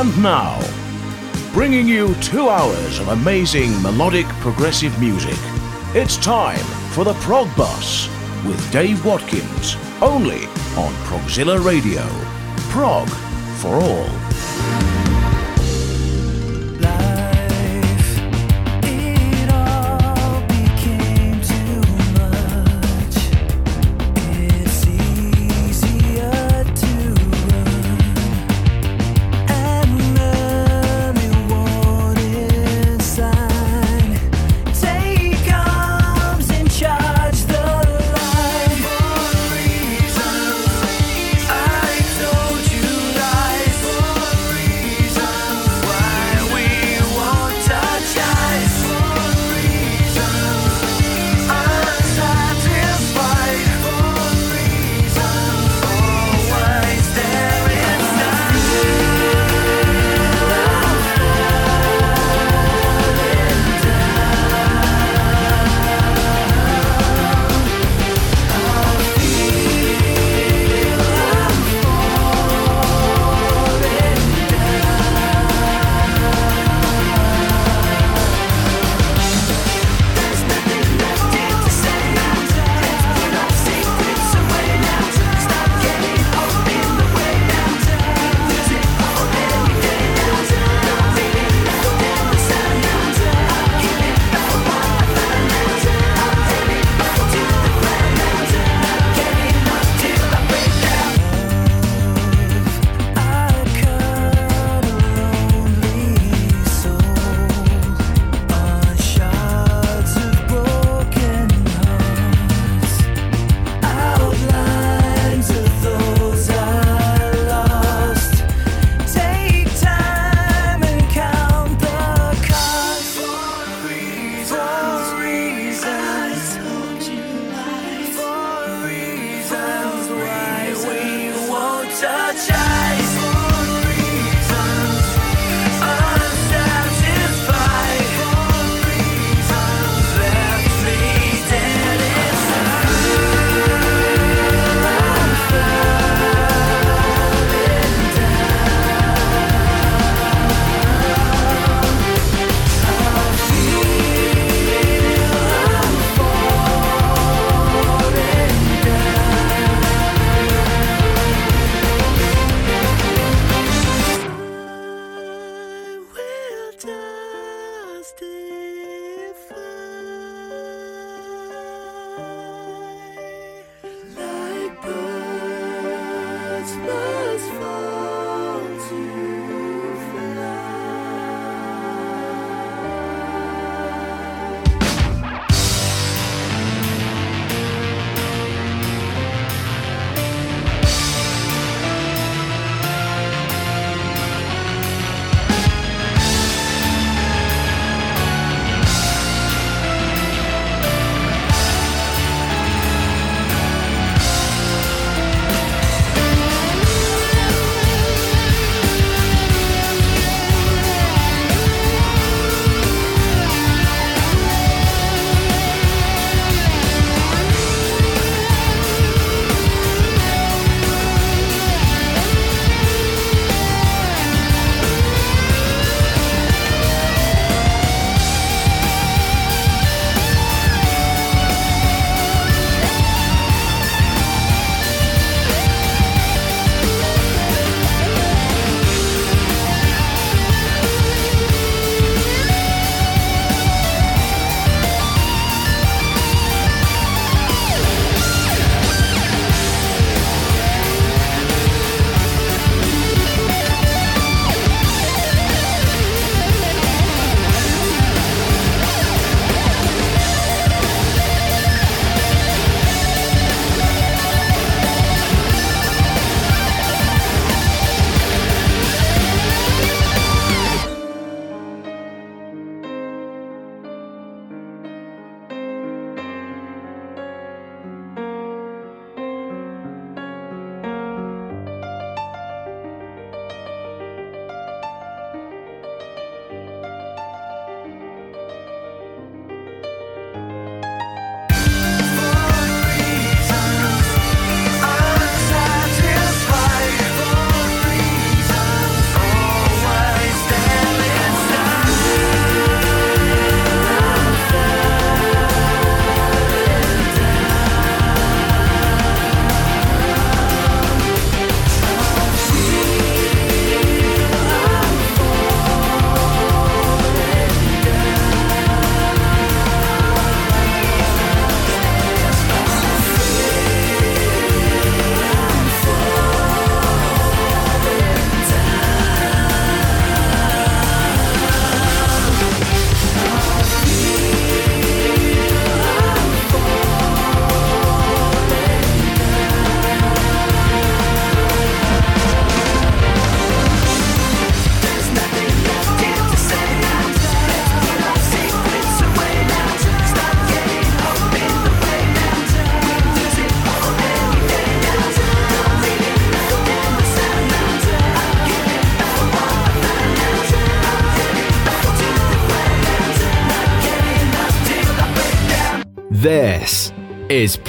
And now, bringing you two hours of amazing melodic progressive music. It's time for the Prog Bus with Dave Watkins, only on Progzilla Radio. Prog for all.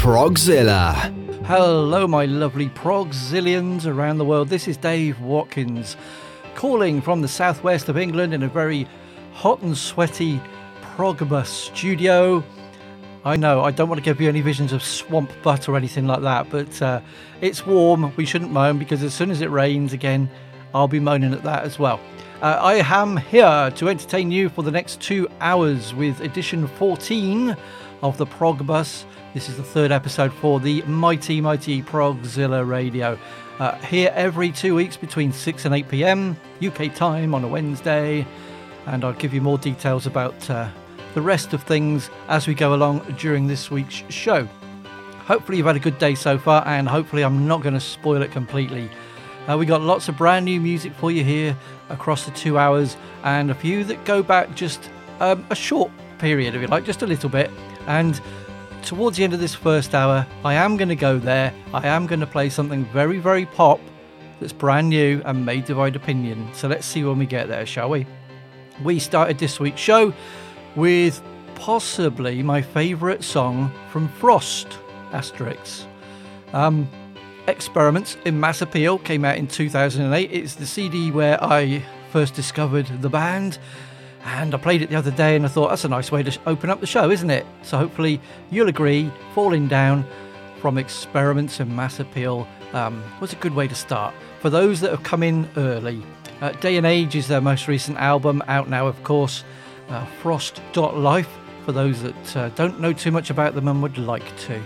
Progzilla. Hello, my lovely Progzillians around the world. This is Dave Watkins calling from the southwest of England in a very hot and sweaty Progbus studio. I know I don't want to give you any visions of swamp butt or anything like that, but uh, it's warm. We shouldn't moan because as soon as it rains again, I'll be moaning at that as well. Uh, I am here to entertain you for the next two hours with edition 14 of the Progbus. This is the third episode for the mighty, mighty Progzilla Radio. Uh, here every two weeks between 6 and 8 pm UK time on a Wednesday, and I'll give you more details about uh, the rest of things as we go along during this week's show. Hopefully, you've had a good day so far, and hopefully, I'm not going to spoil it completely. Uh, we got lots of brand new music for you here across the two hours, and a few that go back just um, a short period, if you like, just a little bit. And towards the end of this first hour, I am going to go there. I am going to play something very, very pop that's brand new and may divide opinion. So let's see when we get there, shall we? We started this week's show with possibly my favourite song from Frost, asterisk. Um, Experiments in Mass Appeal came out in 2008. It's the CD where I first discovered the band and I played it the other day and I thought that's a nice way to open up the show, isn't it? So hopefully you'll agree. Falling Down from Experiments in Mass Appeal um, was a good way to start. For those that have come in early, uh, Day and Age is their most recent album, out now, of course. Uh, Frost.life, for those that uh, don't know too much about them and would like to.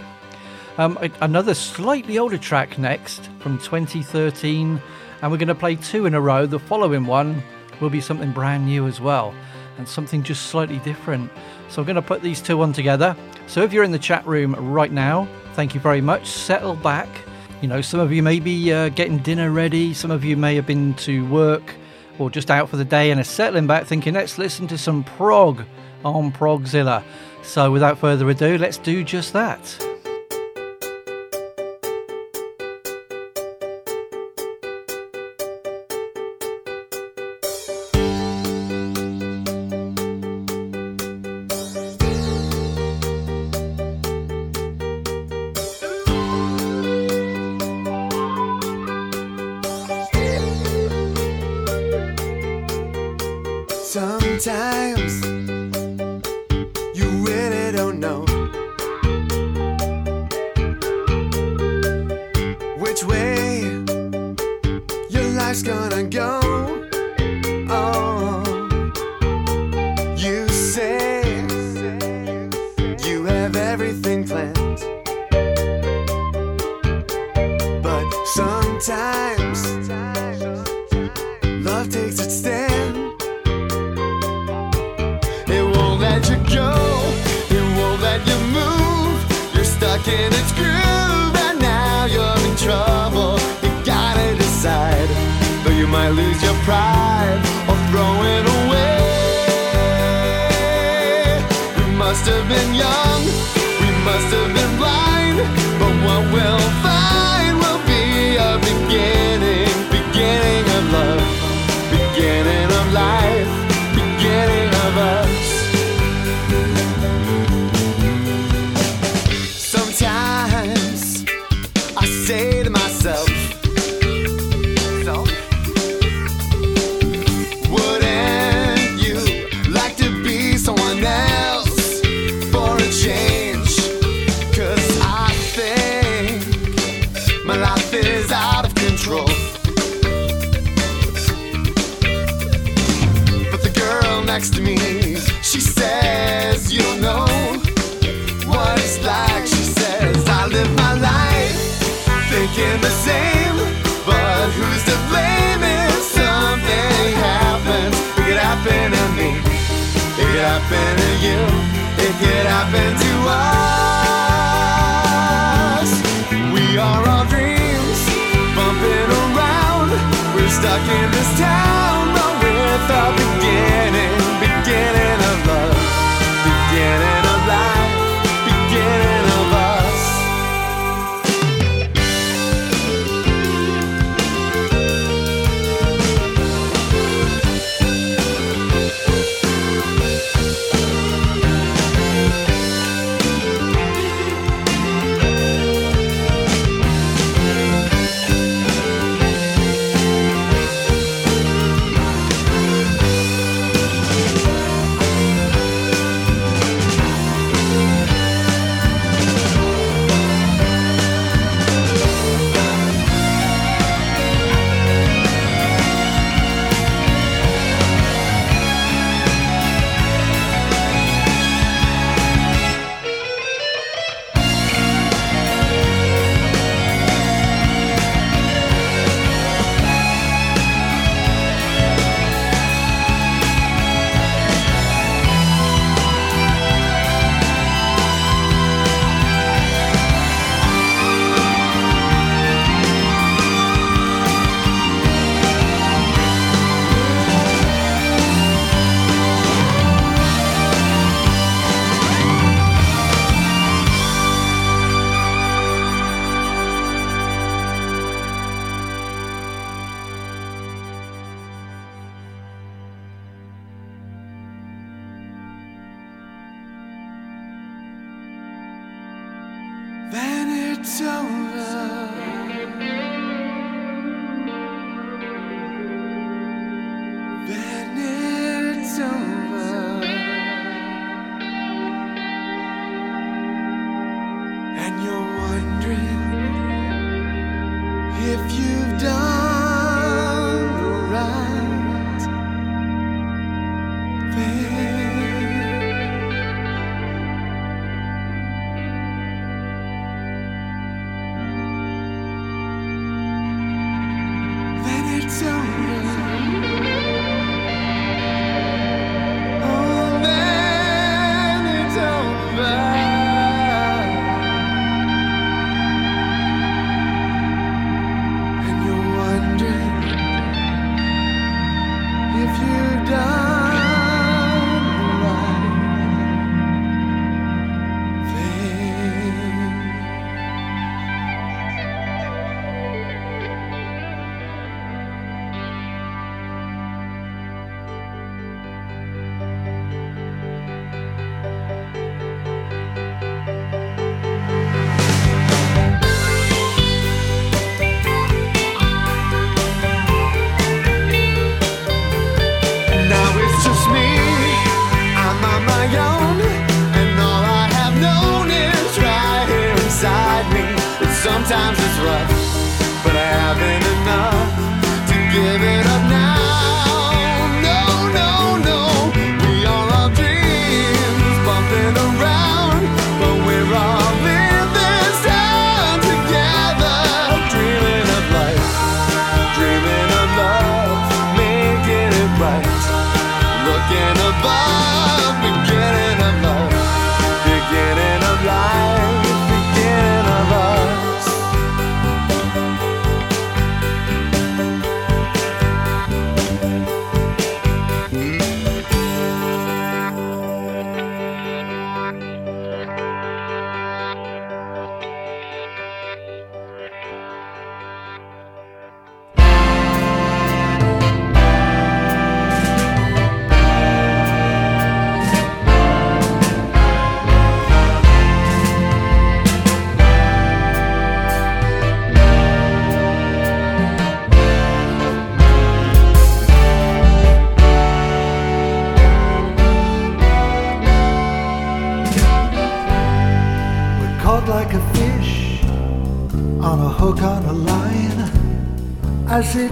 Um, another slightly older track next from 2013, and we're going to play two in a row. The following one will be something brand new as well and something just slightly different. So I'm going to put these two on together. So if you're in the chat room right now, thank you very much. Settle back. You know, some of you may be uh, getting dinner ready, some of you may have been to work or just out for the day and are settling back thinking, let's listen to some prog on Progzilla. So without further ado, let's do just that.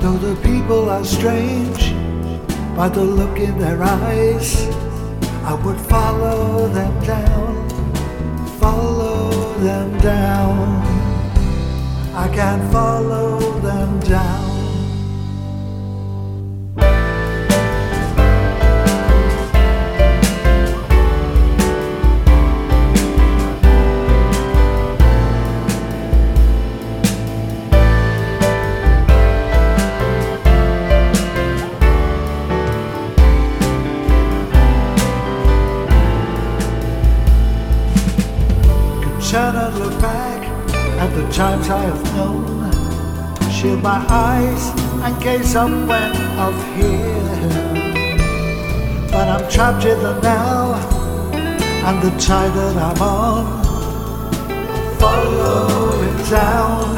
Though the people are strange by the look in their eyes, I would follow them down, follow them down. I can follow them down. Upward of here. But I'm trapped in the now and the tide that I'm on. Follow it down,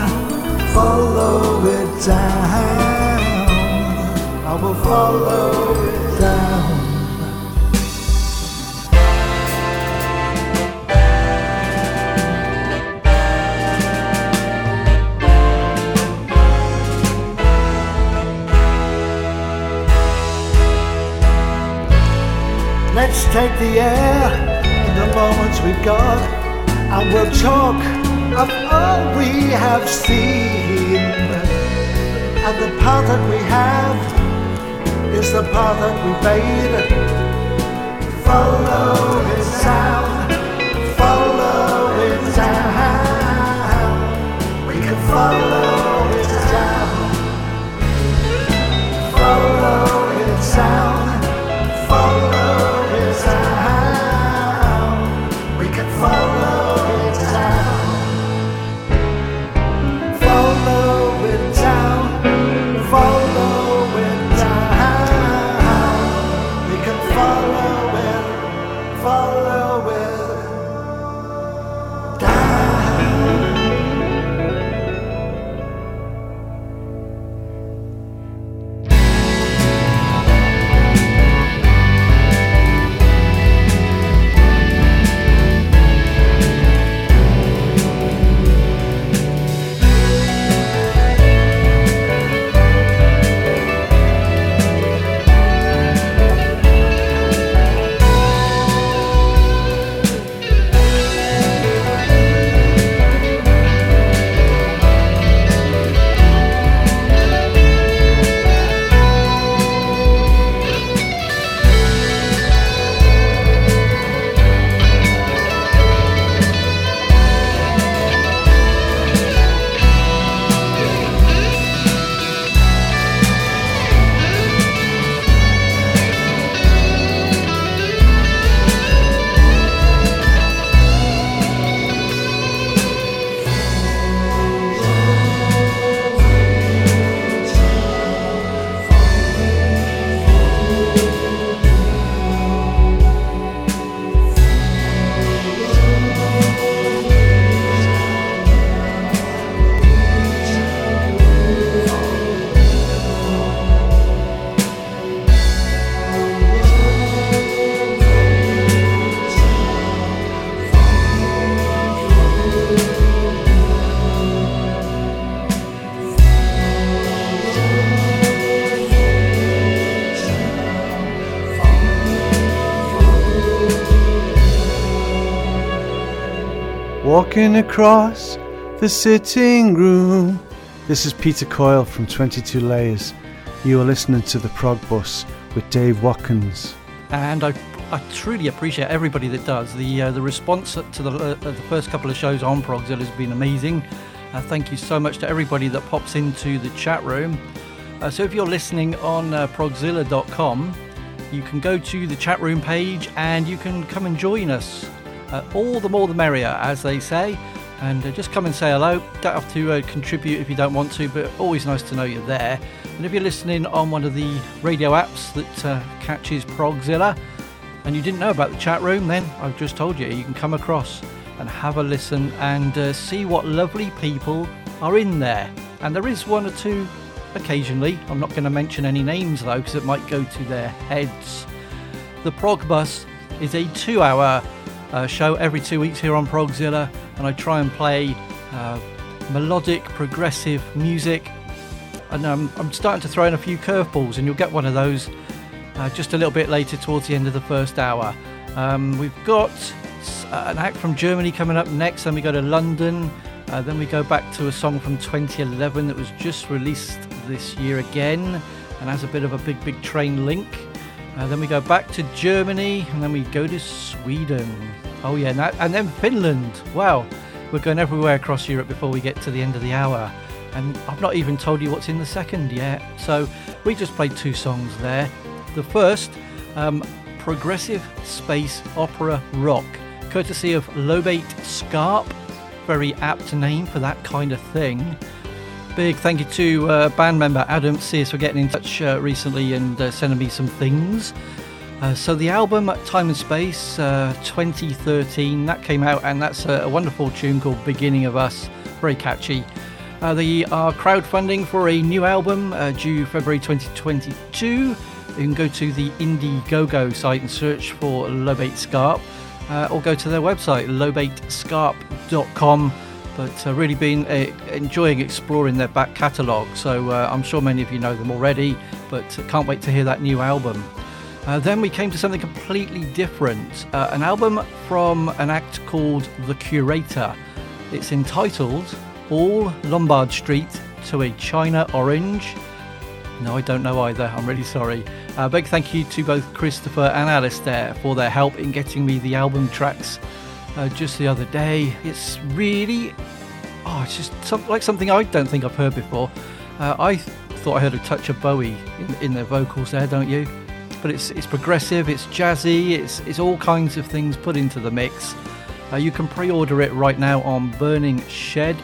follow it down. I will follow it take the air in the moments we've got, and we'll talk of all we have seen. And the path that we have is the path that we made. Follow it down, follow it down. Walking across the sitting room. This is Peter Coyle from 22 Layers. You are listening to the Prog Bus with Dave Watkins. And I, I truly appreciate everybody that does. The uh, the response to the, uh, the first couple of shows on Progzilla has been amazing. Uh, thank you so much to everybody that pops into the chat room. Uh, so if you're listening on uh, progzilla.com, you can go to the chat room page and you can come and join us. Uh, all the more the merrier, as they say. And uh, just come and say hello. Don't have to uh, contribute if you don't want to, but always nice to know you're there. And if you're listening on one of the radio apps that uh, catches Progzilla, and you didn't know about the chat room, then I've just told you, you can come across and have a listen and uh, see what lovely people are in there. And there is one or two occasionally. I'm not going to mention any names though, because it might go to their heads. The Prog Bus is a two hour show every two weeks here on Progzilla, and I try and play uh, melodic, progressive music. And um, I'm starting to throw in a few curveballs, and you'll get one of those uh, just a little bit later towards the end of the first hour. Um, we've got uh, an act from Germany coming up next, then we go to London, uh, then we go back to a song from 2011 that was just released this year again and has a bit of a big, big train link. Uh, then we go back to Germany, and then we go to Sweden. Oh yeah, and, that, and then Finland. Wow, we're going everywhere across Europe before we get to the end of the hour. And I've not even told you what's in the second yet. So we just played two songs there. The first, um, progressive space opera rock, courtesy of Lobate Scarp. Very apt name for that kind of thing. Big thank you to uh, band member Adam Sears for getting in touch uh, recently and uh, sending me some things. Uh, so the album Time and Space uh, 2013 that came out and that's a, wonderful tune called Beginning of Us, very catchy. Uh, they are crowdfunding for a new album due February 2022. You can go to the Indiegogo site and search for Lobate Scarp, or go to their website lobatescarp.com but uh, really been uh, enjoying exploring their back catalogue. So uh, I'm sure many of you know them already, but can't wait to hear that new album. Uh, then we came to something completely different uh, an album from an act called The Curator. It's entitled All Lombard Street to a China Orange. No, I don't know either. I'm really sorry. Uh, big thank you to both Christopher and Alistair for their help in getting me the album tracks uh, just the other day. It's really oh, it's just some, like something I don't think I've heard before. Uh, I th- thought I heard a touch of Bowie in, in the vocals there, don't you? But it's it's progressive, it's jazzy, it's it's all kinds of things put into the mix. Uh, you can pre-order it right now on Burning Shed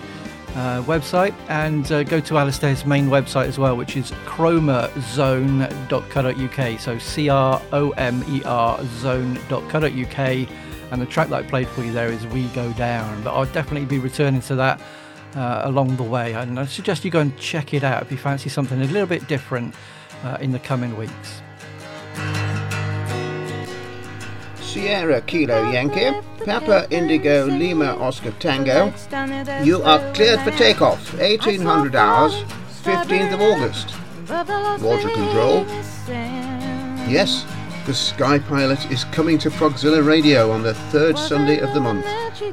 uh, website and uh, go to Alistair's main website as well, which is cromerzone.co.uk. So C R O M E R zone.co.uk. And the track that I played for you there is We Go Down. But I'll definitely be returning to that uh, along the way. And I suggest you go and check it out if you fancy something a little bit different uh, in the coming weeks. Sierra Kilo Yankee, Papa Indigo Lima Oscar Tango. You are cleared for takeoff. 1800 hours, 15th of August. Water control. Yes, the Sky Pilot is coming to Progzilla Radio on the third Sunday of the month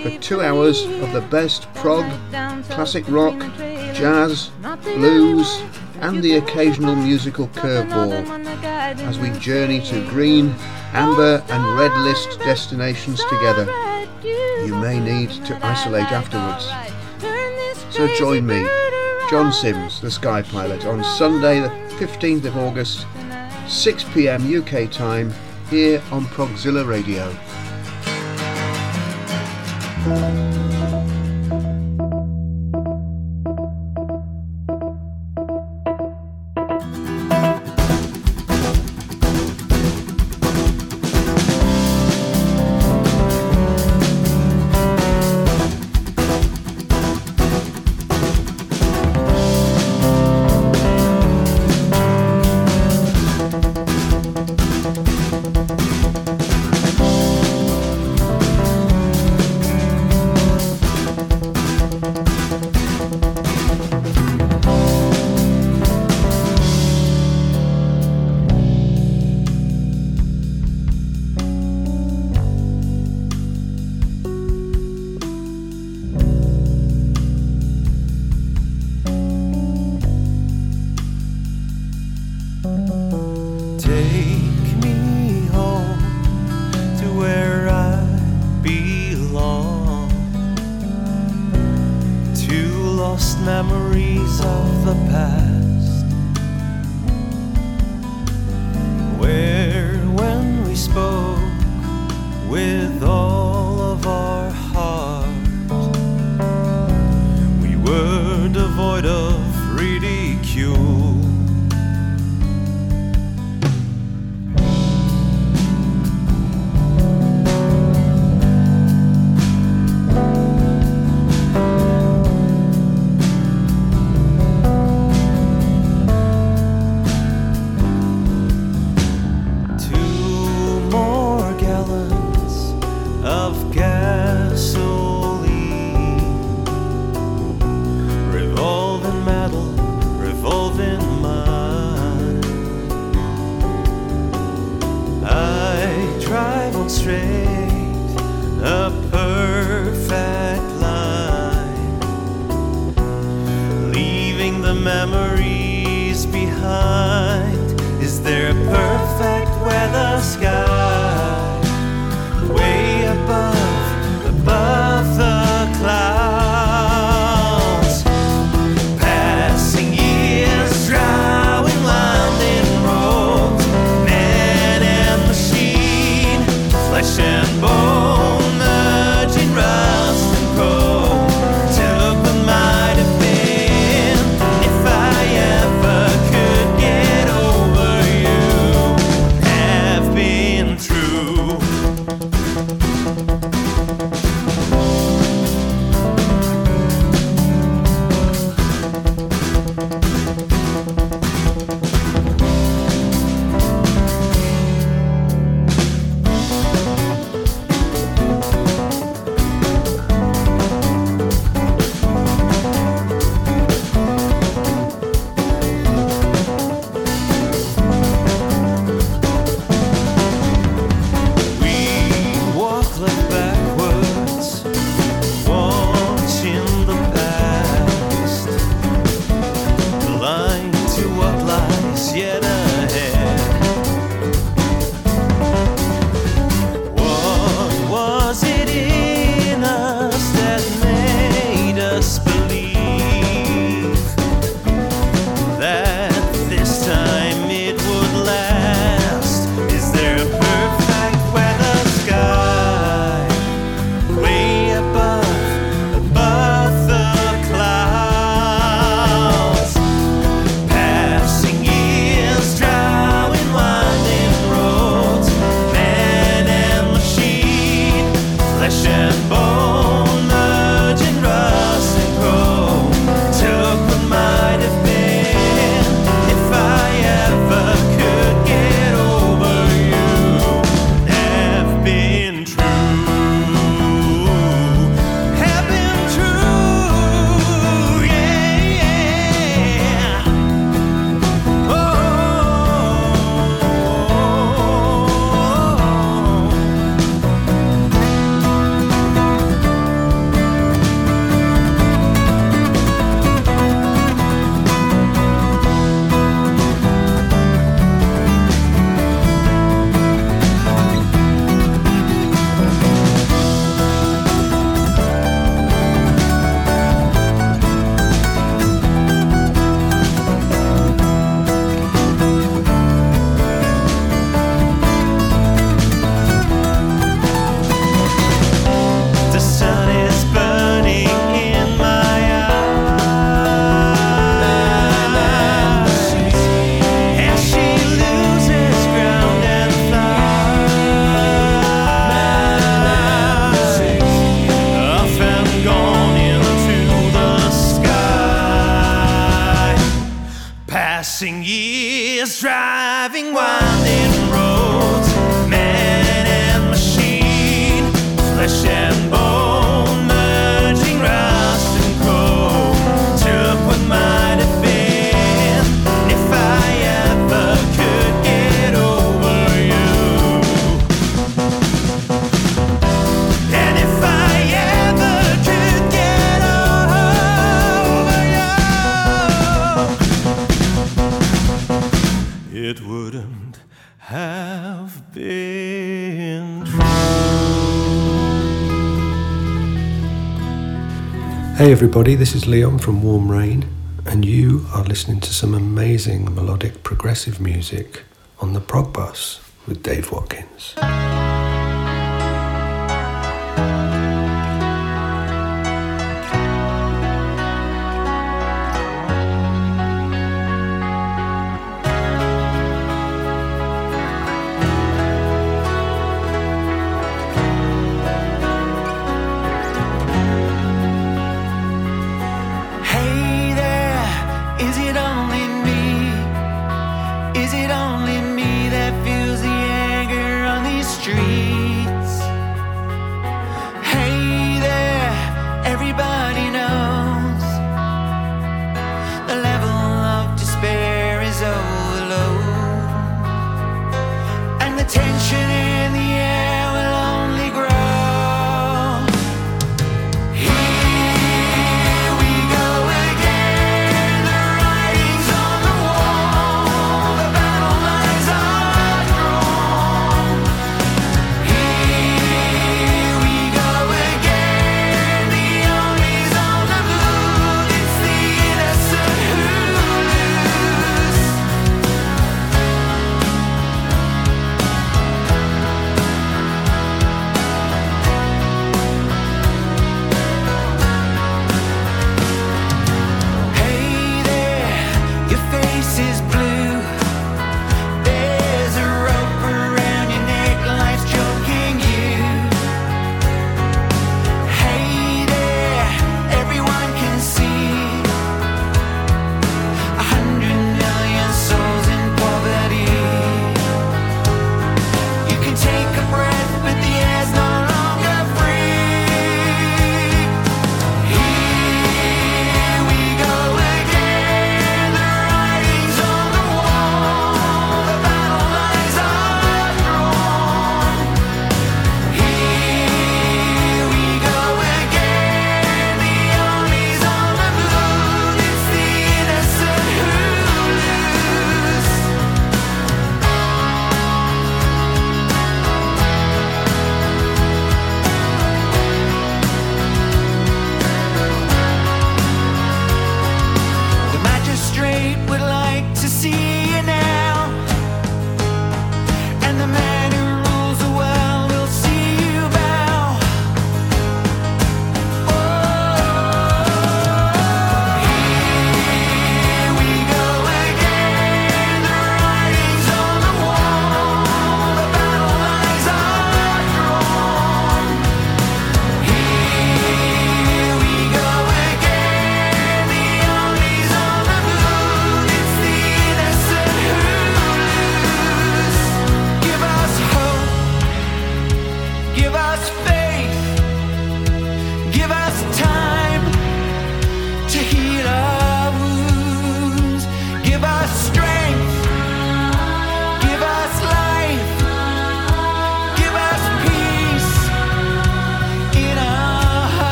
for two hours of the best prog, classic rock, jazz, blues, and the occasional musical curveball as we journey to green, amber, and red list destinations together. You may need to isolate afterwards. So join me, John Sims, the Sky Pilot, on Sunday, the 15th of August, 6 pm UK time, here on Progzilla Radio. it wouldn't have been true. Hey, everybody, this is Leon from Warm Rain, and you are listening to some amazing melodic progressive music on the Prog Bus with Dave Watkins.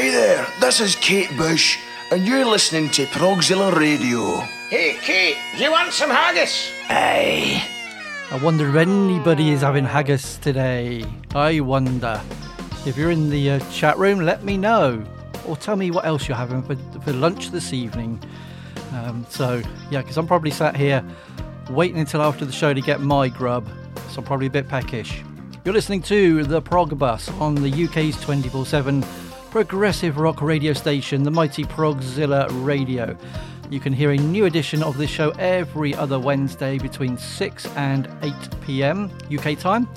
Hi there, this is Kate Bush, and you're listening to Progzilla Radio. Hey, Kate, you want some haggis? Aye. I wonder if anybody is having haggis today. I wonder. If you're in the uh, chat room, let me know. Or tell me what else you're having for, for lunch this evening. Um, so, yeah, because I'm probably sat here waiting until after the show to get my grub. So I'm probably a bit peckish. You're listening to The Prog Bus on the UK's 24 7 progressive rock radio station, the mighty Progzilla Radio. You can hear a new edition of this show every other Wednesday between 6 and 8 pm UK time.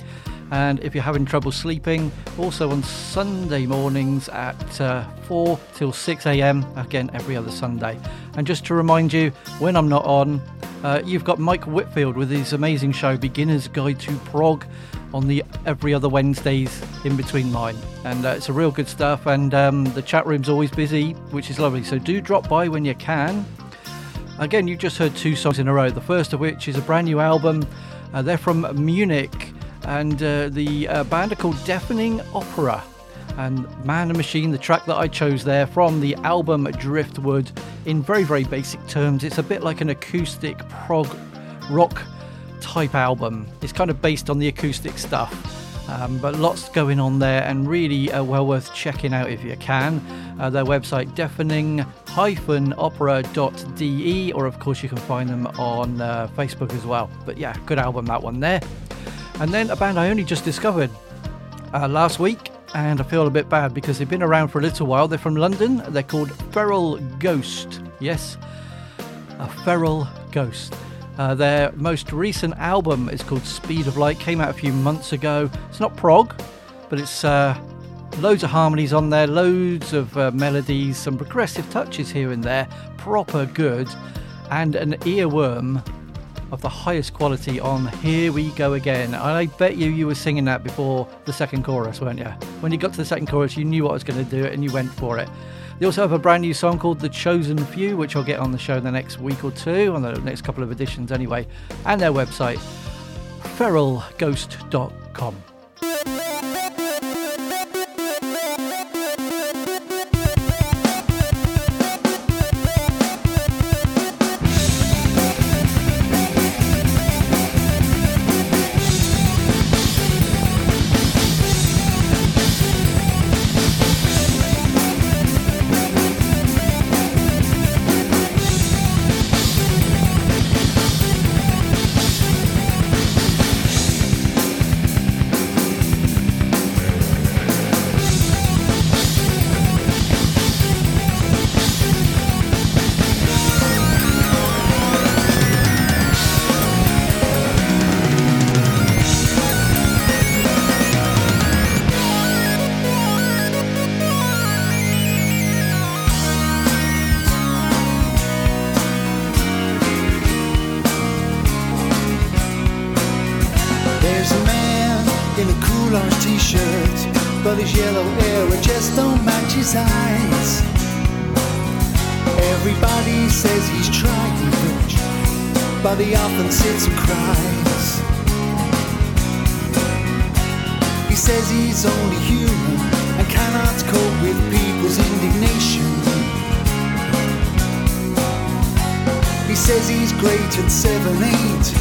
And if you're having trouble sleeping, also on Sunday mornings at uh, 4 till 6 am, again every other Sunday. And just to remind you, when I'm not on, uh, you've got Mike Whitfield with his amazing show Beginner's Guide to Prog on the every other Wednesdays in between mine. And uh, it's a real good stuff. And um, the chat room's always busy, which is lovely. So do drop by when you can. Again, you just heard two songs in a row. The first of which is a brand new album. Uh, they're from Munich, and uh, the uh, band are called Deafening Opera. And Man and Machine, the track that I chose there from the album Driftwood, in very, very basic terms, it's a bit like an acoustic prog rock type album. It's kind of based on the acoustic stuff. Um, but lots going on there and really uh, well worth checking out if you can. Uh, their website deafening-opera.de or of course you can find them on uh, Facebook as well. But yeah, good album that one there. And then a band I only just discovered uh, last week and I feel a bit bad because they've been around for a little while. They're from London. They're called Feral Ghost. Yes, a feral ghost. Uh, their most recent album is called Speed of Light, came out a few months ago. It's not prog, but it's uh, loads of harmonies on there, loads of uh, melodies, some progressive touches here and there, proper good, and an earworm of the highest quality on Here We Go Again. And I bet you you were singing that before the second chorus, weren't you? When you got to the second chorus, you knew what I was going to do and you went for it. They also have a brand new song called The Chosen Few, which I'll get on the show in the next week or two, on the next couple of editions anyway, and their website, feralghost.com. but his yellow hair just don't match his eyes. Everybody says he's trying, but he often sits and cries. He says he's only human and cannot cope with people's indignation. He says he's great at seven eight.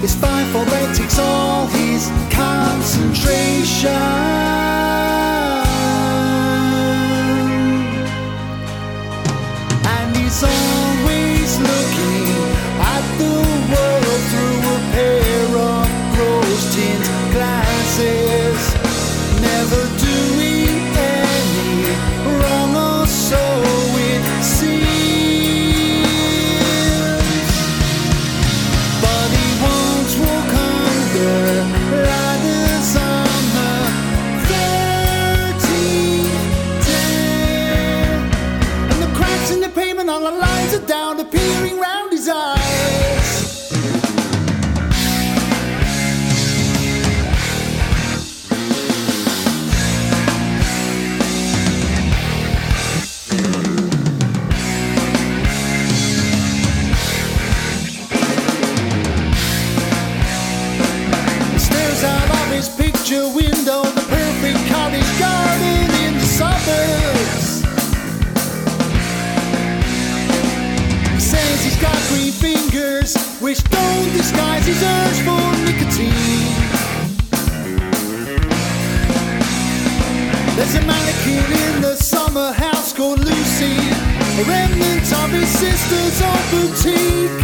His five four takes all his concentration. And always stole this guy's urge for nicotine. There's a mannequin in the summer house called Lucy, a remnant of his sister's old boutique.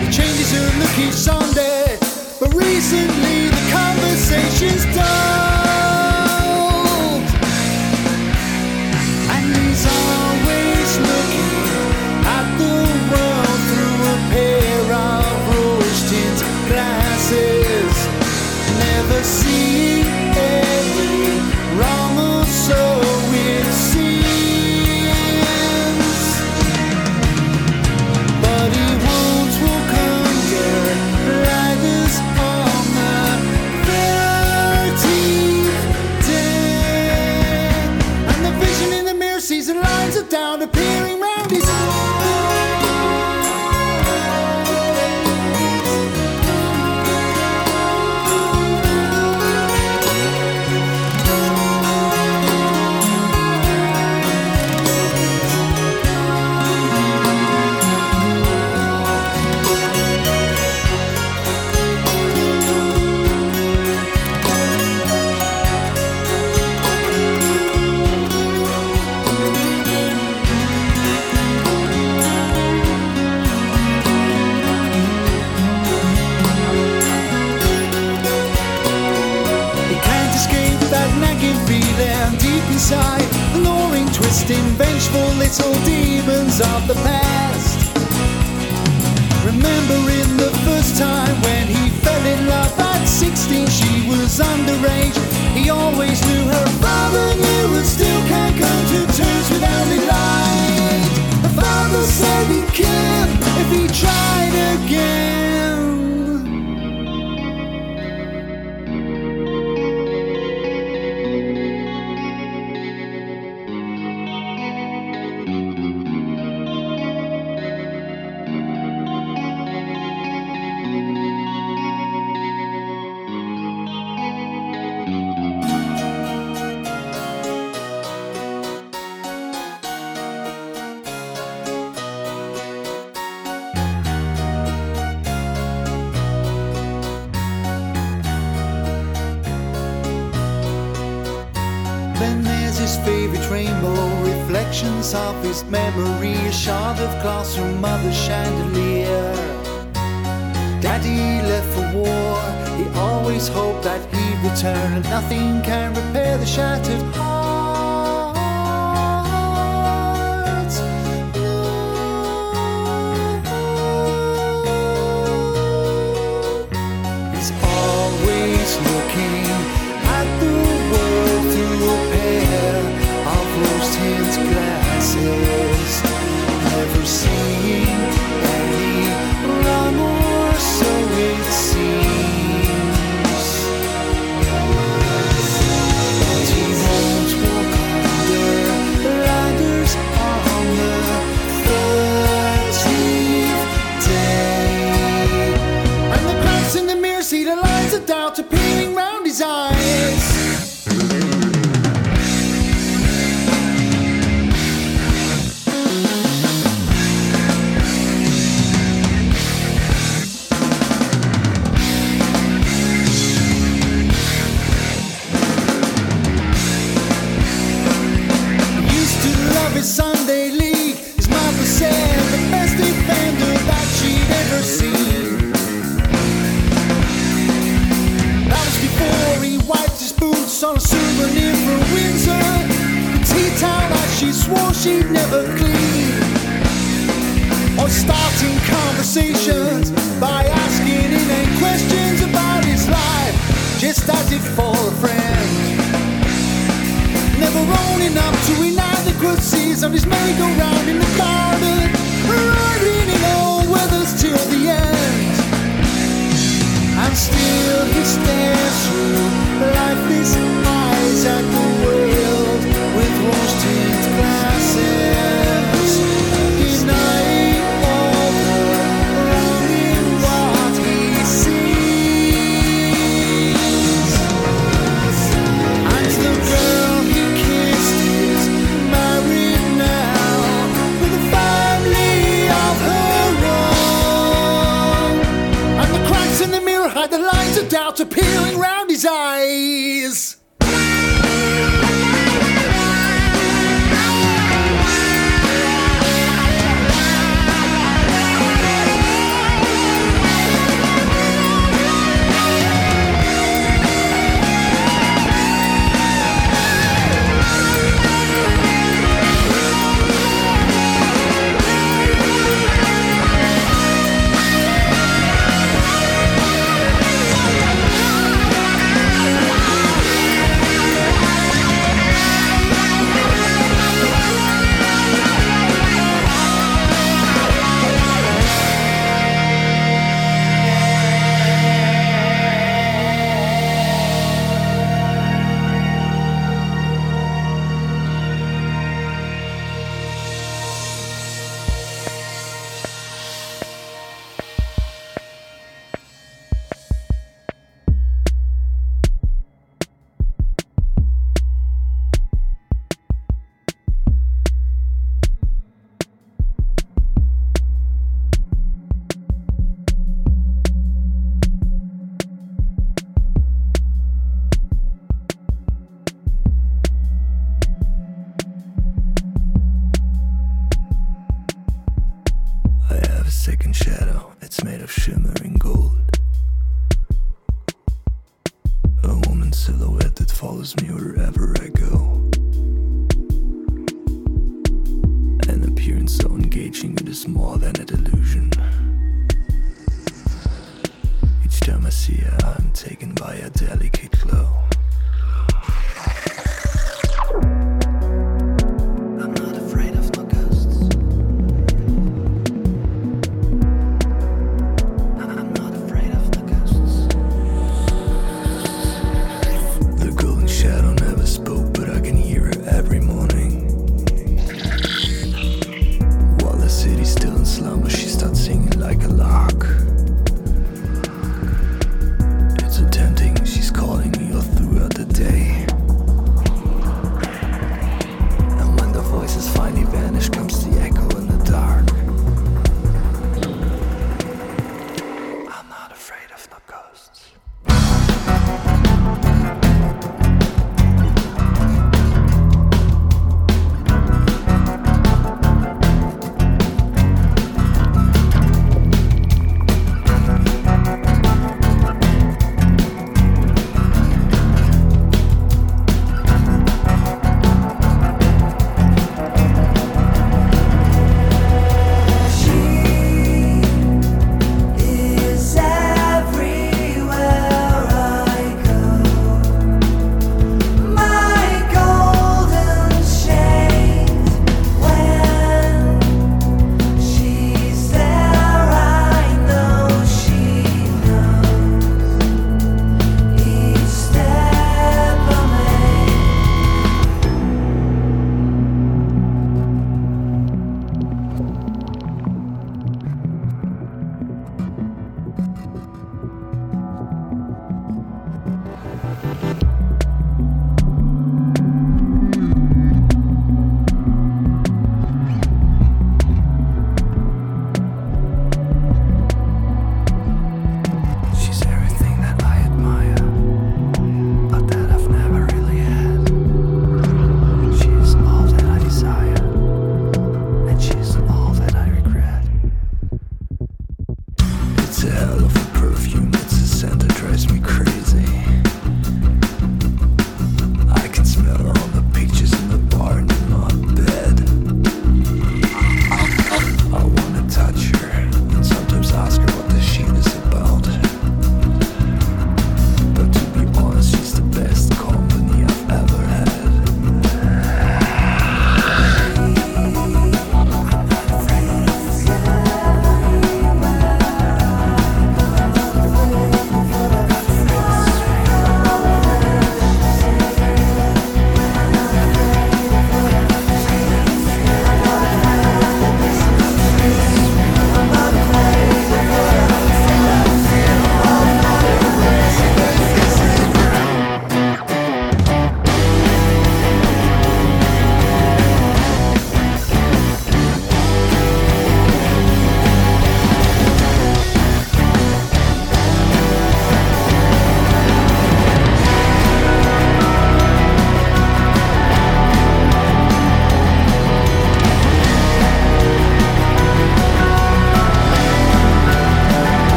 He changes her look each Sunday, but recently the conversation's done. little demons of the past. Remembering the first time when he fell in love at 16, she was underage. He always knew her father knew and still can't come to terms with how they. Her father said he'd kill if he tried again. always hope that he'd return, and nothing can repair the shattered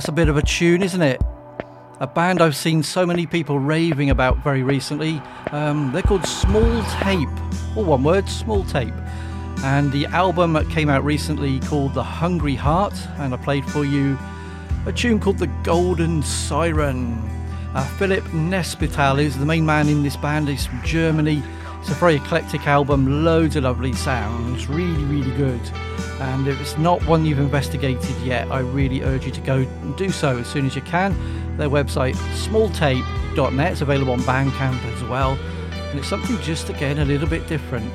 That's a bit of a tune, isn't it? A band I've seen so many people raving about very recently. Um, they're called Small Tape, or one word, Smalltape. And the album came out recently called The Hungry Heart, and I played for you a tune called The Golden Siren. Uh, Philip Nespital is the main man in this band, he's from Germany. It's a very eclectic album, loads of lovely sounds, really, really good. And if it's not one you've investigated yet, I really urge you to go and do so as soon as you can. Their website, smalltape.net, is available on Bandcamp as well. And it's something just again a little bit different,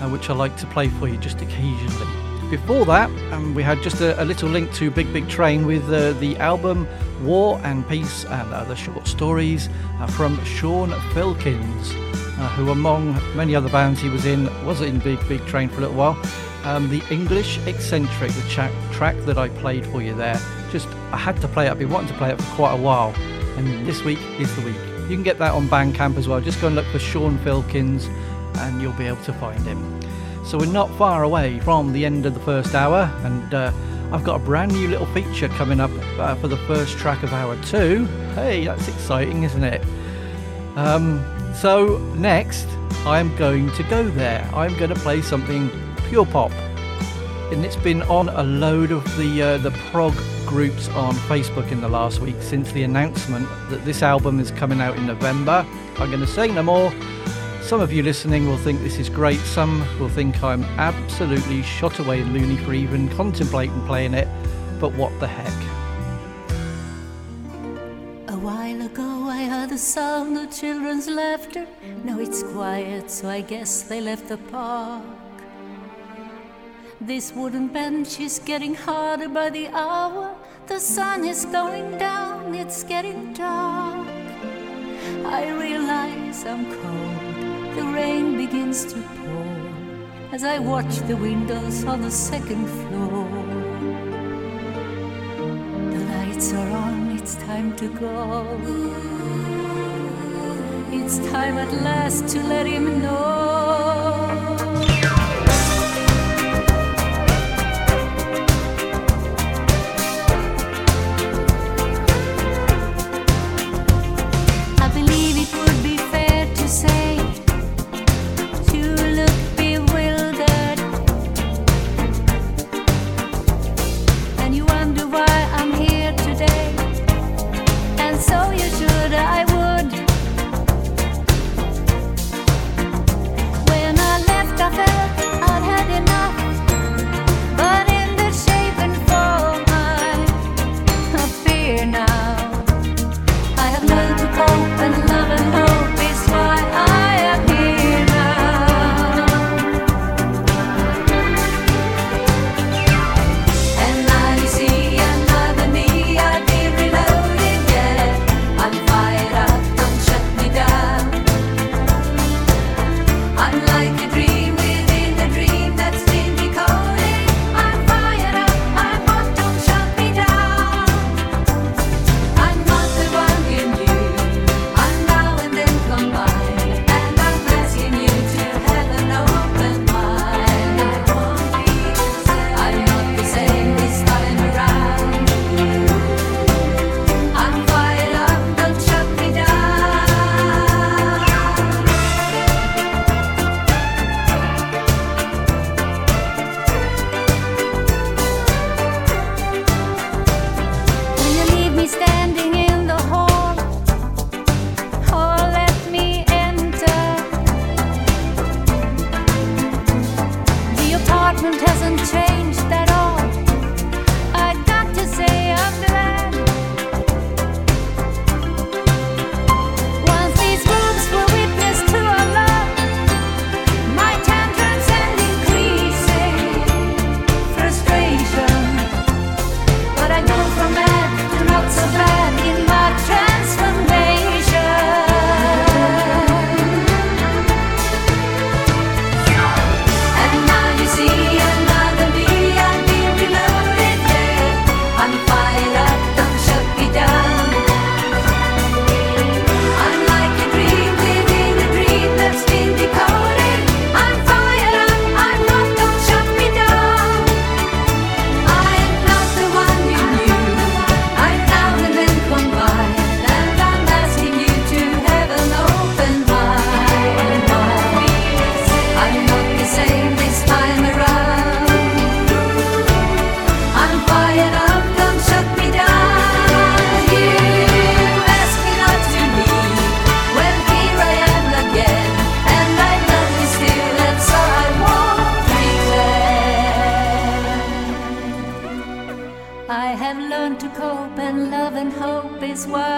uh, which I like to play for you just occasionally. Before that, um, we had just a, a, little link to Big Big Train with uh, the album War and Peace and other short stories uh, from Sean Filkins, uh, who, among many other bands he was in, was in Big Big Train for a little while. Um, the English Eccentric, the cha- track that I played for you there, just I had to play it. I've been wanting to play it for quite a while, and this week is the week. You can get that on Bandcamp as well. Just go and look for Sean Filkins, and you'll be able to find him. So we're not far away from the end of the first hour, and uh, I've got a brand new little feature coming up uh, for the first track of hour two. Hey, that's exciting, isn't it? Um, so next, I'm going to go there. I'm going to play something pure pop, and it's been on a load of the uh, the prog groups on Facebook in the last week since the announcement that this album is coming out in November. I'm going to say no more. Some of you listening will think this is great, some will think I'm absolutely shot away loony for even contemplating playing it, but what the heck. A while ago I heard the sound of children's laughter. Now it's quiet, so I guess they left the park. This wooden bench is getting harder by the hour. The sun is going down, it's getting dark. I realize I'm cold, the rain begins to pour as I watch the windows on the second floor. The lights are on, it's time to go. It's time at last to let him know.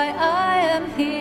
why I am here.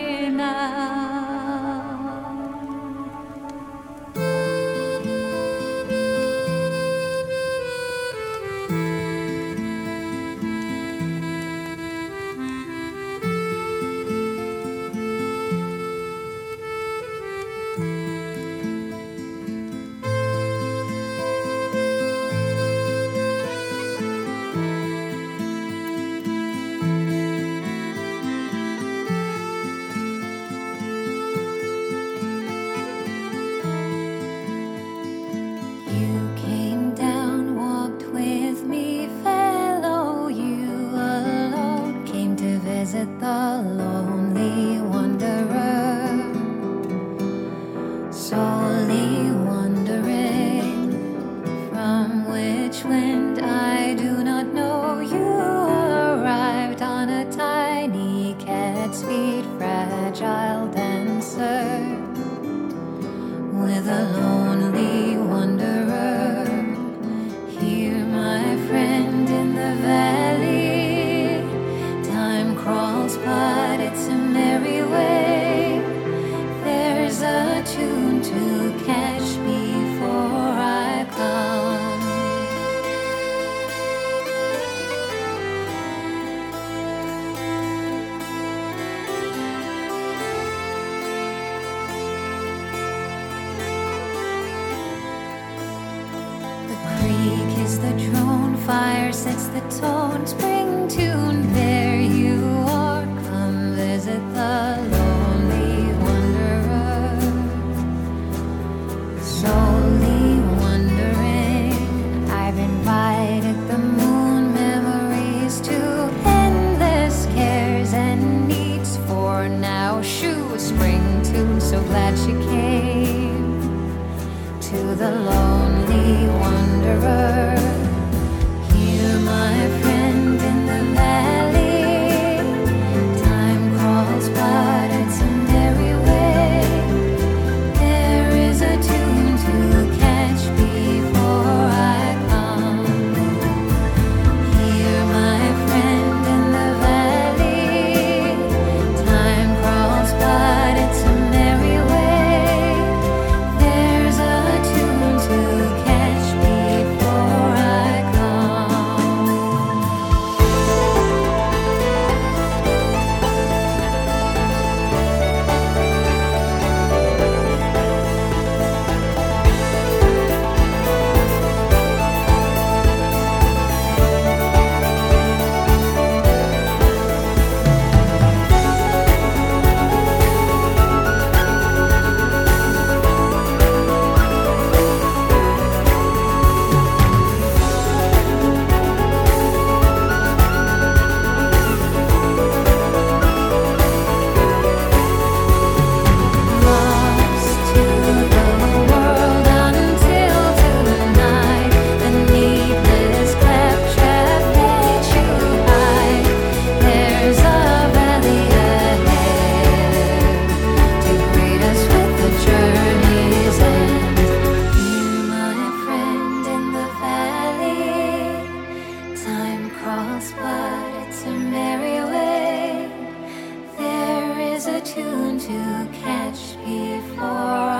a tune to catch before.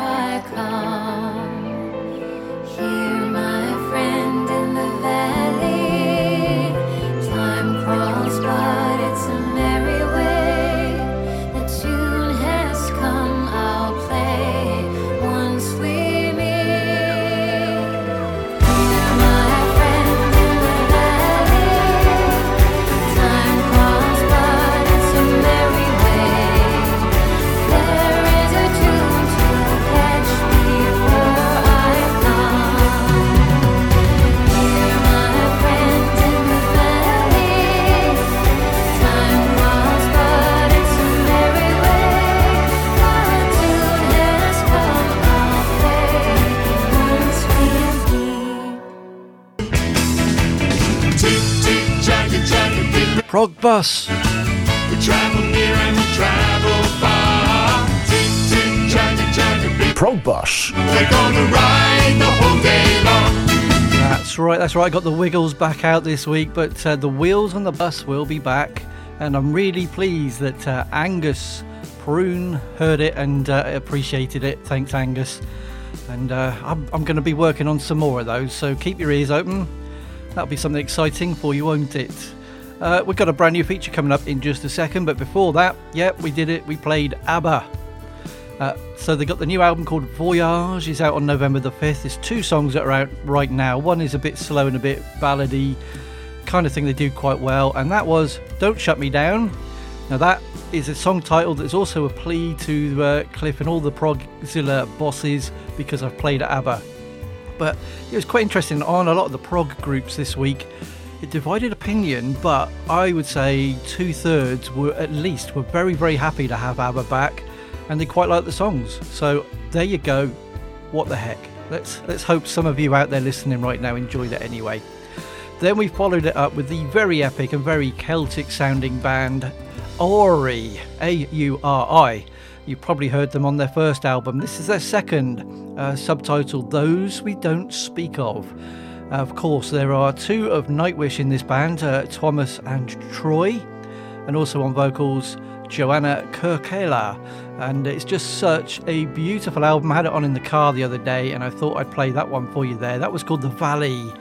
prog bus. Prog bus. We're gonna ride the whole day long. That's right, that's right. I got the Wiggles back out this week, but uh, the wheels on the bus will be back. And I'm really pleased that uh, Angus Prune heard it and uh, appreciated it. Thanks, Angus. And uh, I'm, I'm going to be working on some more of those, so keep your ears open. That'll be something exciting for you, won't it? Uh, we've got a brand new feature coming up in just a second, but before that, yeah, we did it. We played ABBA. Uh, so they got the new album called Voyage. is out on November the 5th. There's two songs that are out right now. One is a bit slow and a bit ballady, kind of thing they do quite well, and that was Don't Shut Me Down. Now that is a song title that's also a plea to uh, Cliff and all the Progzilla bosses because I've played ABBA. But it was quite interesting on a lot of the prog groups this week. Divided opinion, but I would say two thirds were at least were very very happy to have ABBA back, and they quite like the songs. So there you go. What the heck? Let's let's hope some of you out there listening right now enjoyed it anyway. Then we followed it up with the very epic and very Celtic sounding band Auri, A U R I. You probably heard them on their first album. This is their second, uh, subtitled Those We Don't Speak Of. Of course, there are two of Nightwish in this band, uh, Thomas and Troy, and also on vocals, Johanna Kurkela. And it's just such a beautiful album. I had it on in the car the other day, and I thought I'd play that one for you there. That was called The Valley.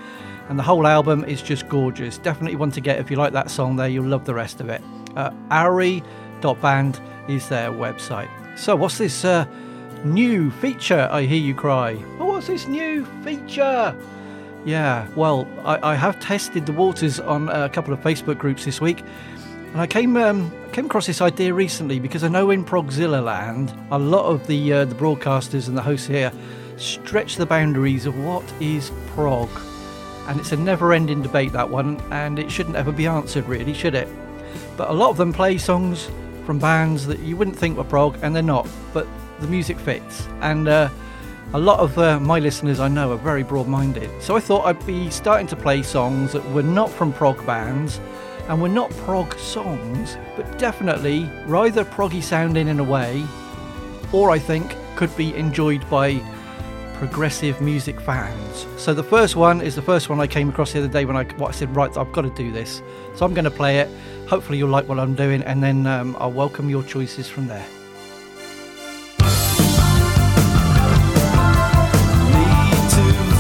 And the whole album is just gorgeous. Definitely one to get if you like that song there, you'll love the rest of it. Uh, Auri.band is their website. So, what's this uh, new feature? I hear you cry. Oh, what's this new feature? Yeah, well, I, I have tested the waters on a couple of Facebook groups this week, and I came um, came across this idea recently because I know in Progzilla land, a lot of the uh, the broadcasters and the hosts here stretch the boundaries of what is prog, and it's a never-ending debate that one, and it shouldn't ever be answered, really, should it? But a lot of them play songs from bands that you wouldn't think were prog, and they're not, but the music fits, and. Uh, a lot of uh, my listeners I know are very broad minded, so I thought I'd be starting to play songs that were not from prog bands and were not prog songs, but definitely rather proggy sounding in a way, or I think could be enjoyed by progressive music fans. So the first one is the first one I came across the other day when I, I said, right, I've got to do this. So I'm going to play it. Hopefully you'll like what I'm doing, and then um, I'll welcome your choices from there. To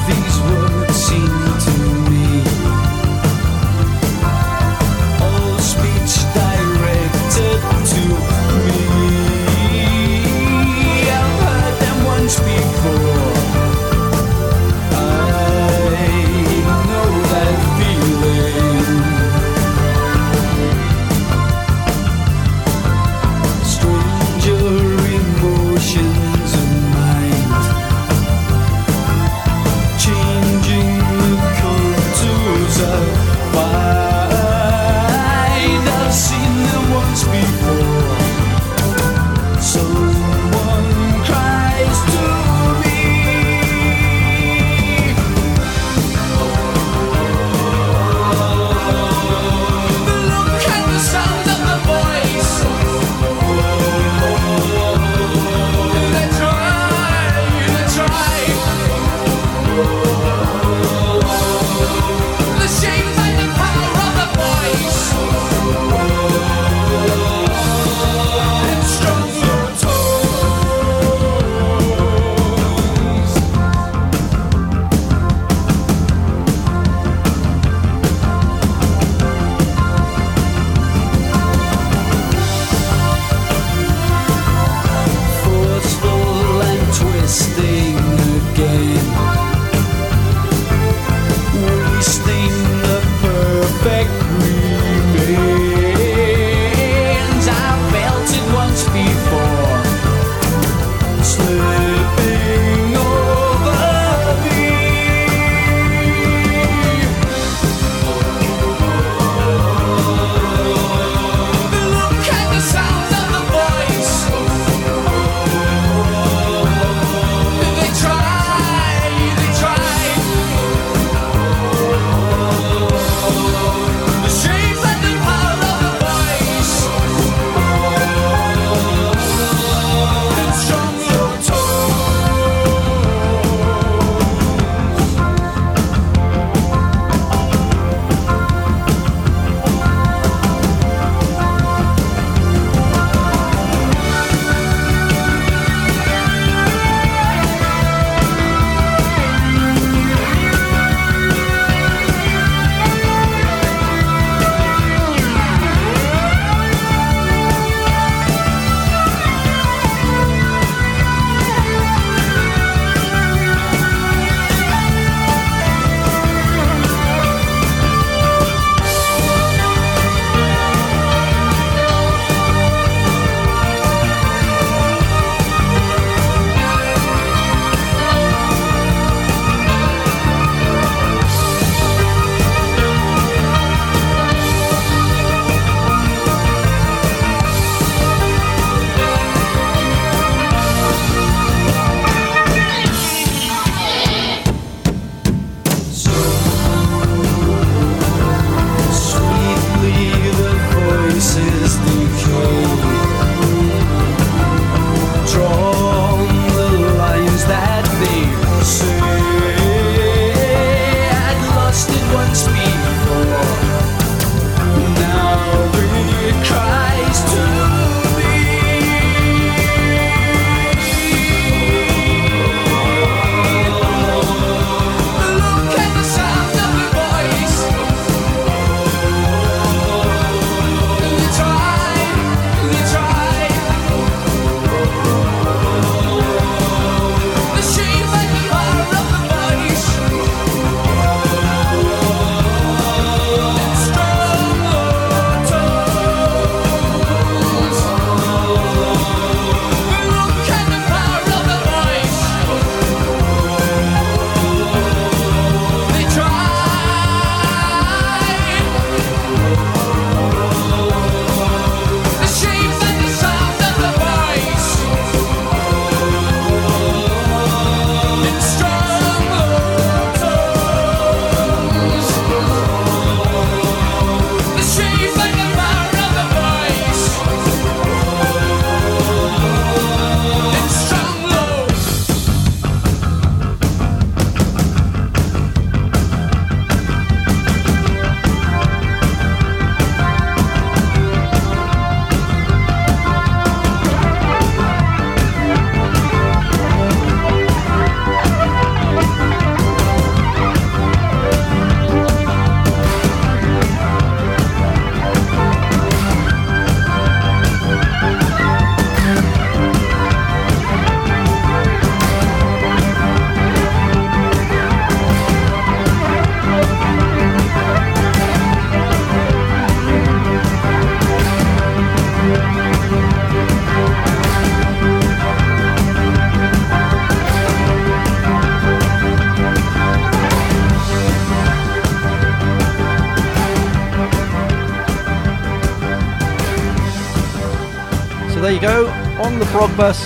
the prog bus.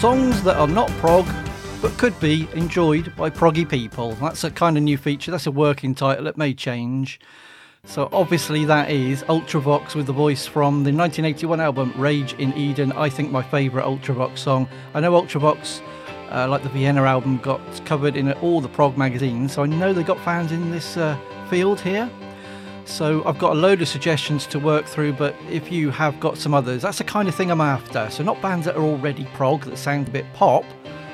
Songs that are not prog, but could be enjoyed by proggy people. That's a kind of new feature. That's a working title. It may change. So obviously that is Ultravox with the voice from the 1981 album Rage in Eden. I think my favourite Ultravox song. I know Ultravox, uh, like the Vienna album, got covered in all the prog magazines. So I know they got fans in this uh, field here. So I've got a load of suggestions to work through, but if you have got some others, that's the kind of thing I'm after. So not bands that are already prog that sound a bit pop,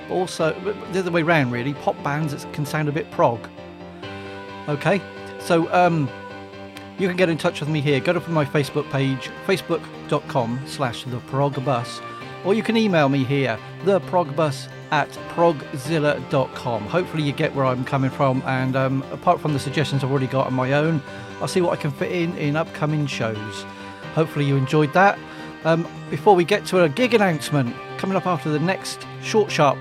but also but the other way round really, pop bands that can sound a bit prog. Okay, so um, you can get in touch with me here. Go to my Facebook page, facebook.com slash the progbus, or you can email me here, theprogbus at progzilla.com. Hopefully you get where I'm coming from, and um, apart from the suggestions I've already got on my own, I'll see what I can fit in in upcoming shows. Hopefully you enjoyed that. Um, before we get to a gig announcement, coming up after the next short, sharp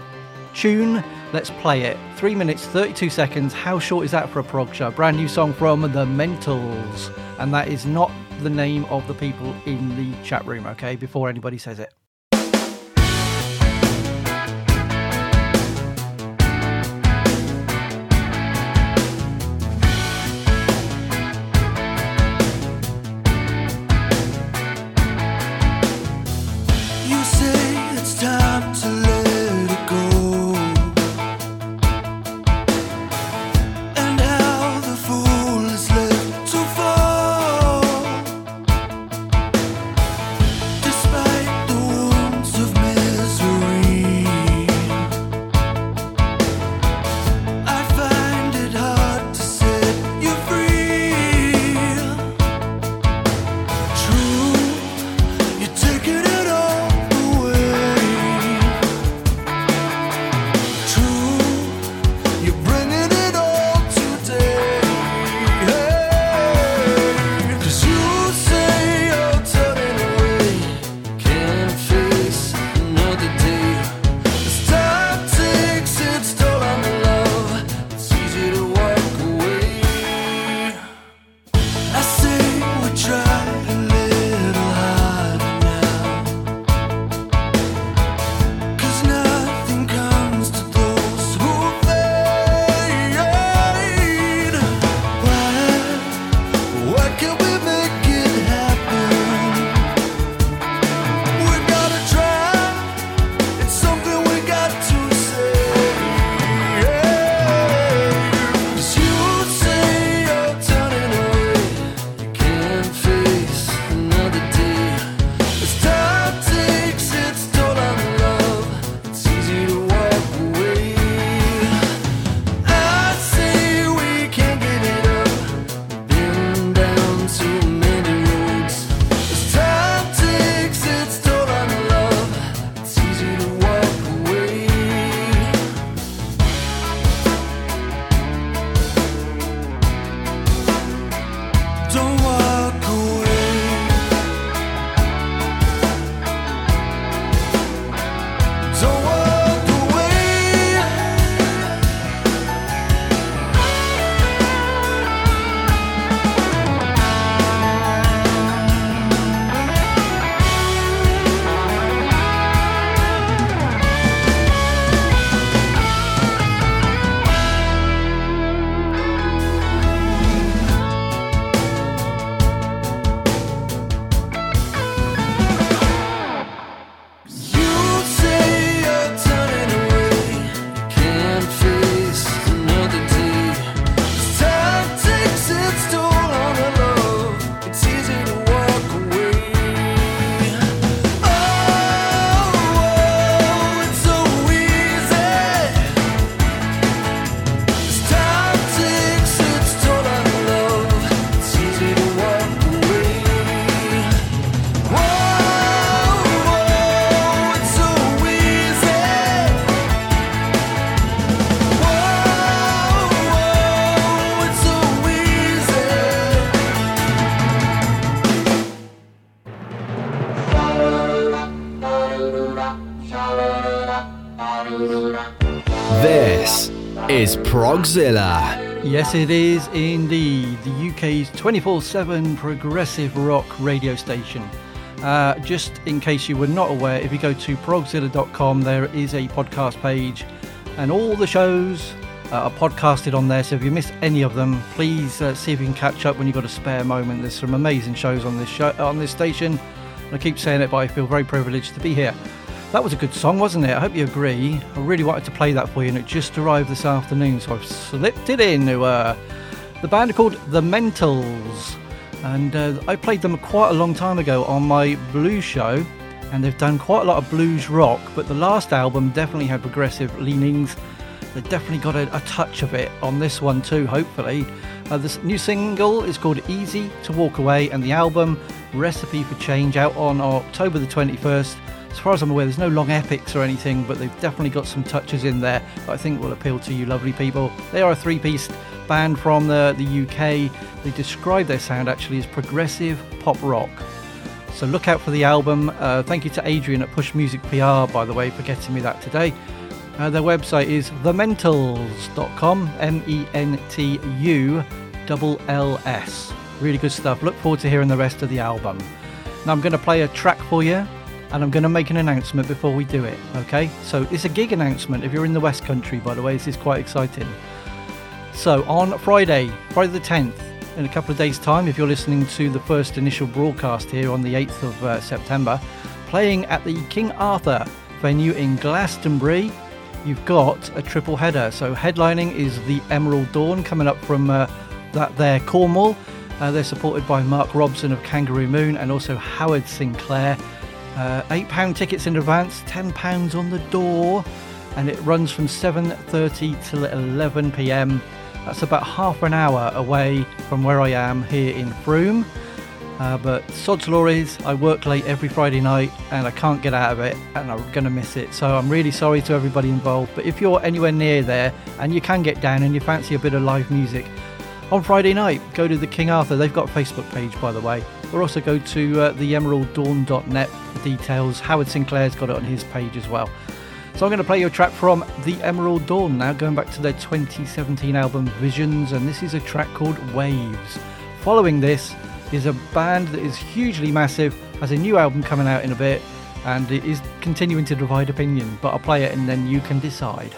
tune, let's play it. Three minutes, 32 seconds. How short is that for a prog show? Brand new song from The Mentulls. And that is not the name of the people in the chat room, okay? Before anybody says it. Progzilla. Yes, it is indeed the UK's 24 7 progressive rock radio station. Uh, just in case you were not aware, if you go to progzilla.com, there is a podcast page, and all the shows uh, are podcasted on there. So if you missed any of them, please uh, see if you can catch up when you've got a spare moment. There's some amazing shows on this show on this station. I keep saying it, but I feel very privileged to be here. That was a good song, wasn't it? I hope you agree. I really wanted to play that for you, and it just arrived this afternoon, so I've slipped it in. Uh, the band are called The Mentulls, and uh, I played them quite a long time ago on my blues show, and they've done quite a lot of blues rock, but the last album definitely had progressive leanings. They've definitely got a, a touch of it on this one too, hopefully. Uh, this new single is called Easy to Walk Away, and the album Recipe for Change out on October the 21st. As far as I'm aware, there's no long epics or anything, but they've definitely got some touches in there that I think will appeal to you, lovely people. They are a three piece band from the, the UK. They describe their sound actually as progressive pop rock. So look out for the album. Uh, thank you to Adrian at Push Music PR, by the way, for getting me that today. Uh, their website is thementulls.com, M E N T U L L S. Really good stuff. Look forward to hearing the rest of the album. Now I'm going to play a track for you and I'm going to make an announcement before we do it, okay? So it's a gig announcement if you're in the West Country, by the way, this is quite exciting. So on Friday, Friday the 10th, in a couple of days' time, if you're listening to the first initial broadcast here on the 8th of uh, September, playing at the King Arthur venue in Glastonbury, you've got a triple header. So headlining is the Emerald Dawn coming up from uh, that there Cornwall. Uh, they're supported by Mark Robson of Kangaroo Moon and also Howard Sinclair. Uh, £8 tickets in advance, £10 on the door, and it runs from 7.30 till 11pm. That's about half an hour away from where I am here in Frome. Uh, but sod's law is I work late every Friday night and I can't get out of it and I'm going to miss it. So I'm really sorry to everybody involved. But if you're anywhere near there and you can get down and you fancy a bit of live music, on Friday night, go to the King Arthur. They've got a Facebook page, by the way. Or also go to uh, theemeralddawn.net for details. Howard Sinclair's got it on his page as well. So I'm going to play you a track from The Emerald Dawn now, going back to their 2017 album Visions, and this is a track called Waves. Following this is a band that is hugely massive, has a new album coming out in a bit, and it is continuing to divide opinion, but I'll play it and then you can decide.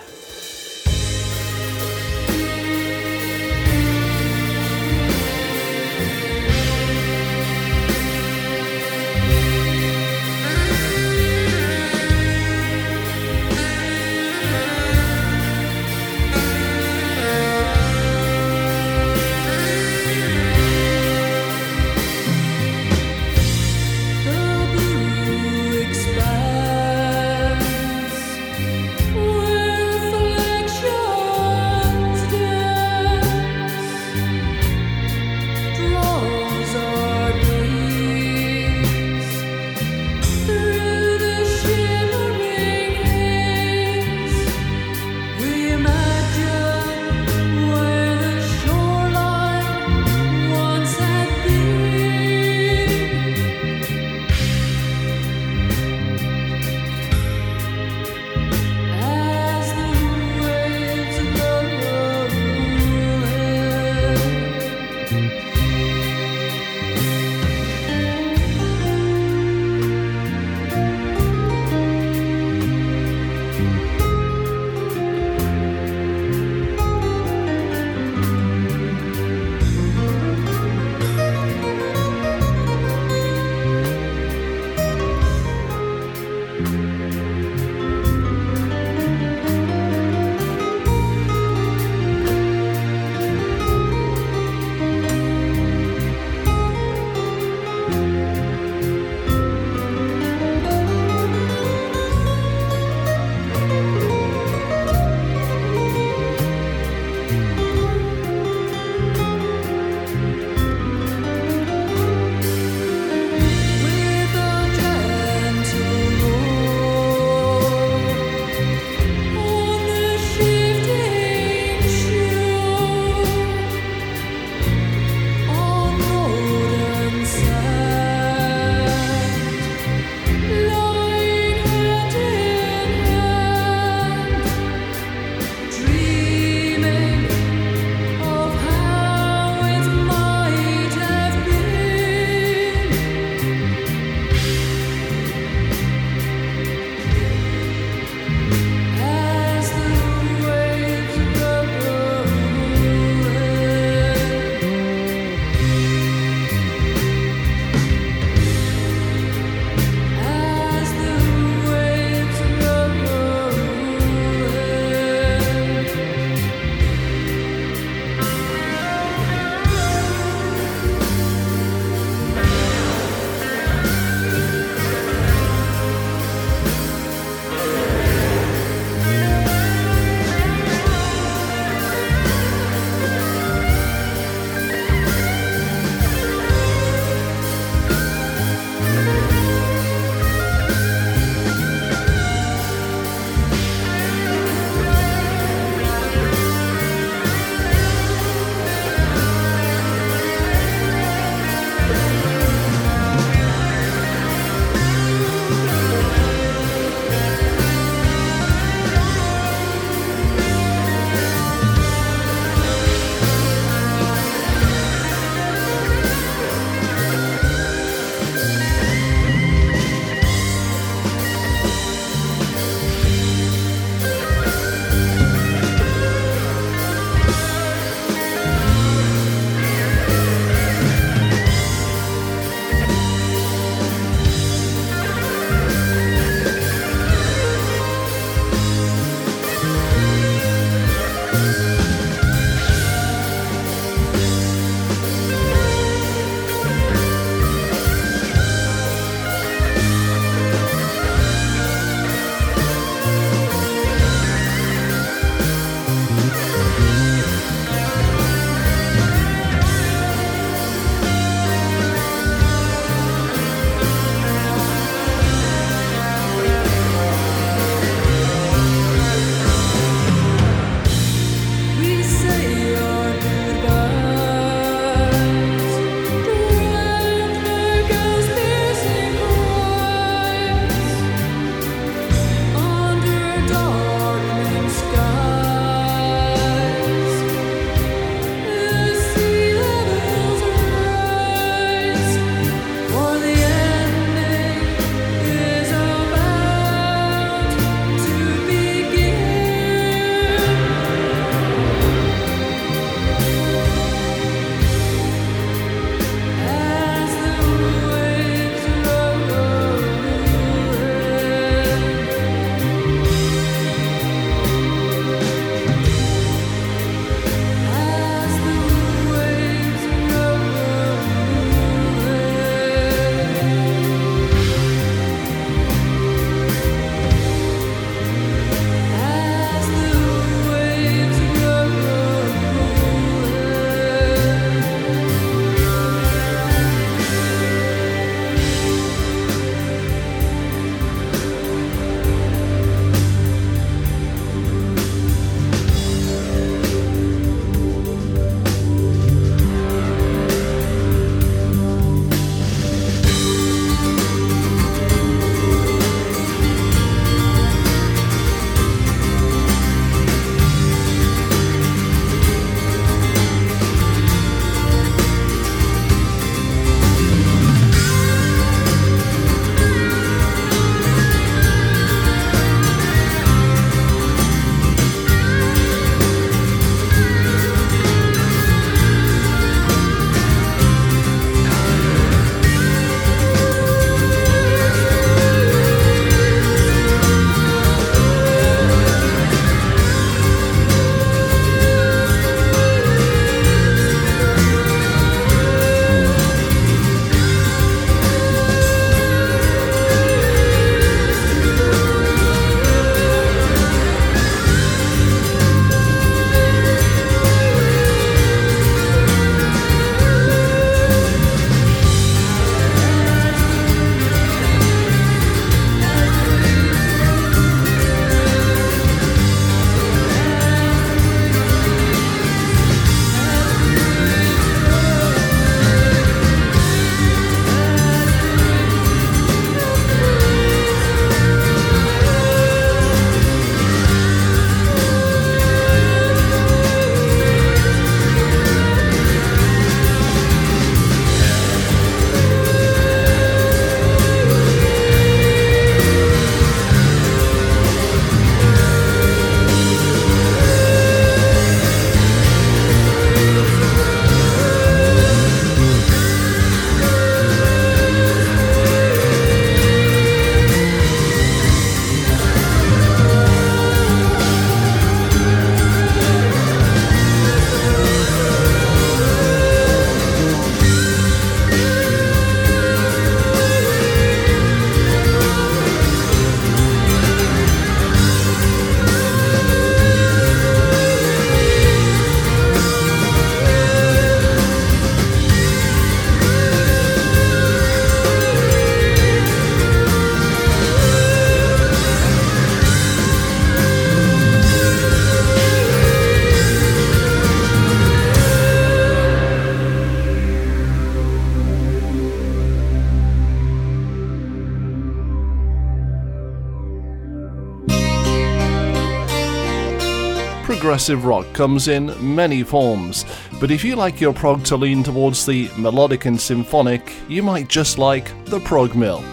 Progressive rock comes in many forms, but if you like your prog to lean towards the melodic and symphonic, you might just like the Prog Mill.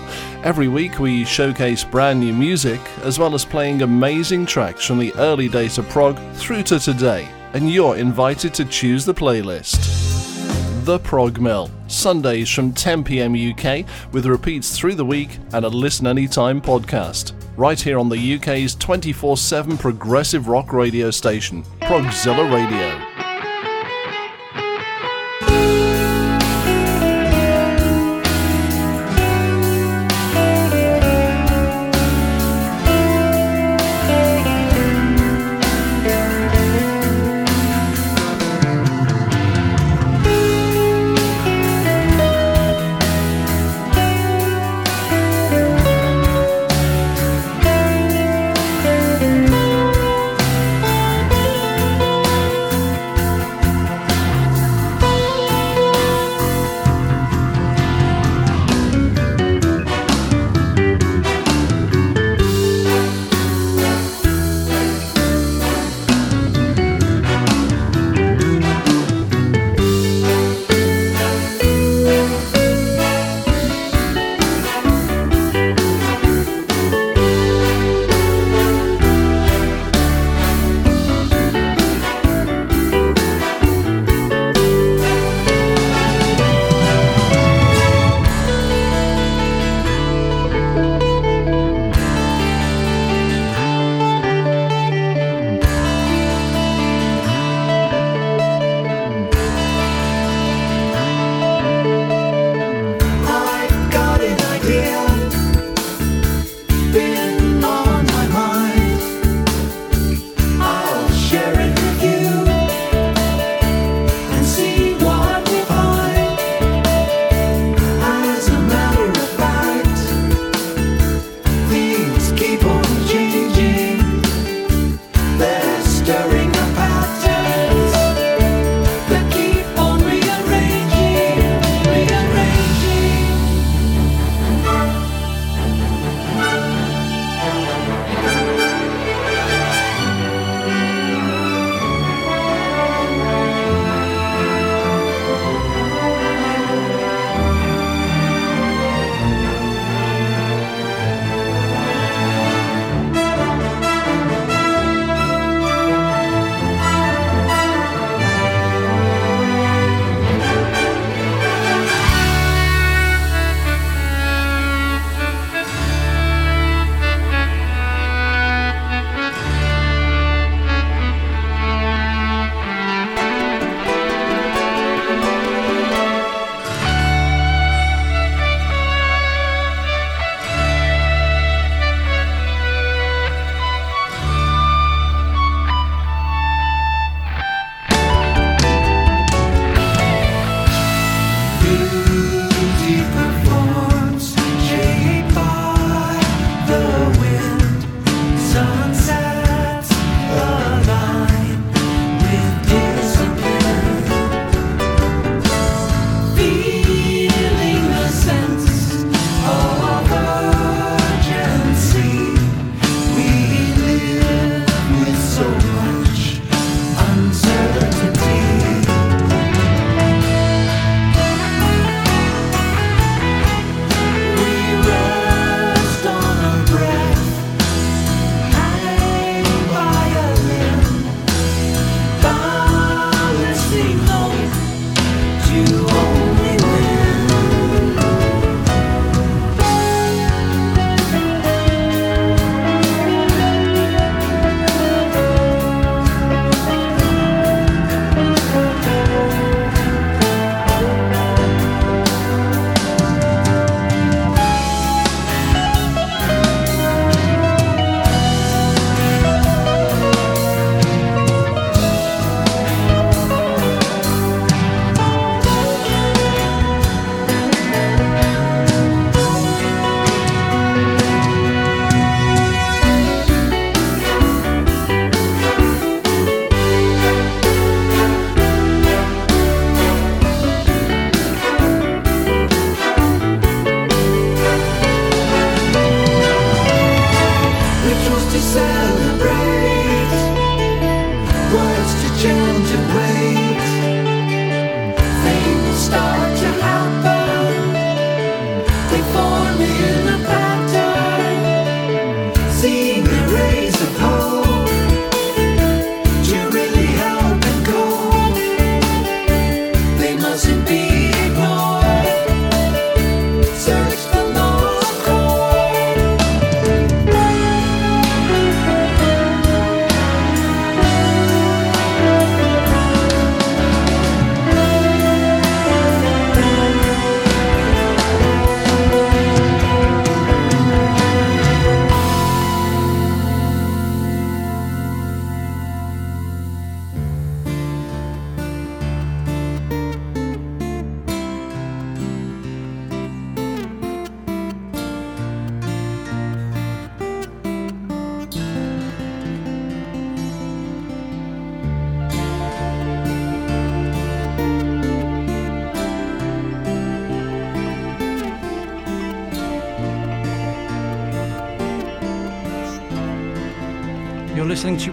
Every week we showcase brand new music as well as playing amazing tracks from the early days of prog through to today, and you're invited to choose the playlist. The Prog Mill, Sundays from 10pm UK, with repeats through the week and a listen anytime podcast. Right here on the UK's 24 7 progressive rock radio station, Progzilla Radio.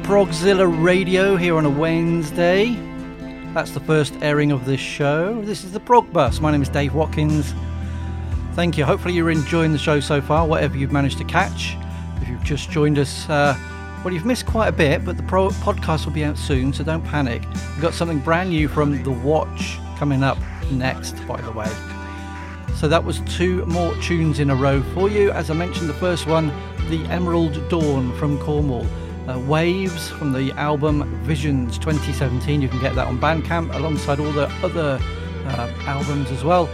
Progzilla Radio here on a Wednesday. That's the first airing of this show. This is the Prog Bus. My name is Dave Watkins. Thank you. Hopefully, you're enjoying the show so far, whatever you've managed to catch. If you've just joined us, uh, well, you've missed quite a bit, but the pro- podcast will be out soon, so don't panic. We've got something brand new from The Watch coming up next, by the way. So that was two more tunes in a row for you. As I mentioned, the first one, The Emerald Dawn from Cornwall. Waves from the album Visions 2017. You can get that on Bandcamp alongside all the other uh, albums as well.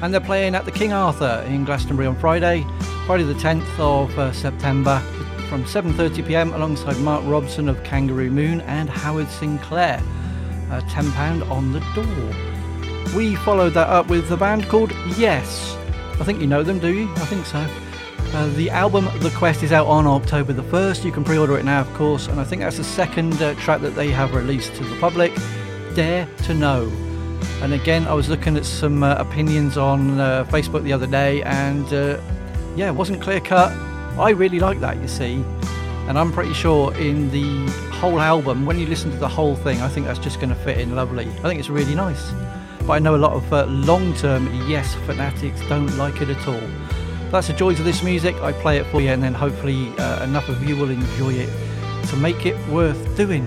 And they're playing at the King Arthur in Glastonbury on Friday, Friday the 10th of uh, September from 7.30pm alongside Mark Robson of Kangaroo Moon and Howard Sinclair. Uh, £10 on the door. We followed that up with a band called Yes. I think you know them, do you? I think so. Uh, the album The Quest is out on October the 1st. You can pre order it now, of course, and I think that's the second uh, track that they have released to the public Dare to Know. And again, I was looking at some uh, opinions on uh, Facebook the other day, and uh, yeah, it wasn't clear cut. I really like that, you see. And I'm pretty sure in the whole album, when you listen to the whole thing, I think that's just going to fit in lovely. I think it's really nice. But I know a lot of uh, long term Yes fanatics don't like it at all. That's the joys of this music. I play it for you, and then hopefully uh, enough of you will enjoy it to make it worth doing.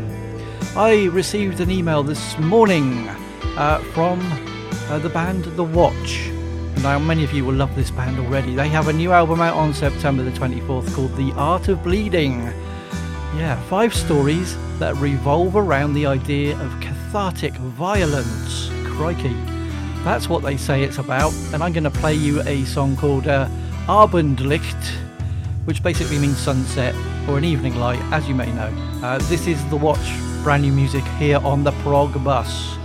I received an email this morning uh, from uh, the band The Watch. Now, many of you will love this band already. They have a new album out on September the 24th called The Art of Bleeding. Yeah, five stories that revolve around the idea of cathartic violence. Crikey. That's what they say it's about, and I'm going to play you a song called uh, Abendlicht, which basically means sunset or an evening light, as you may know. Uh, this is The Watch, brand new music here on the Prog Bus.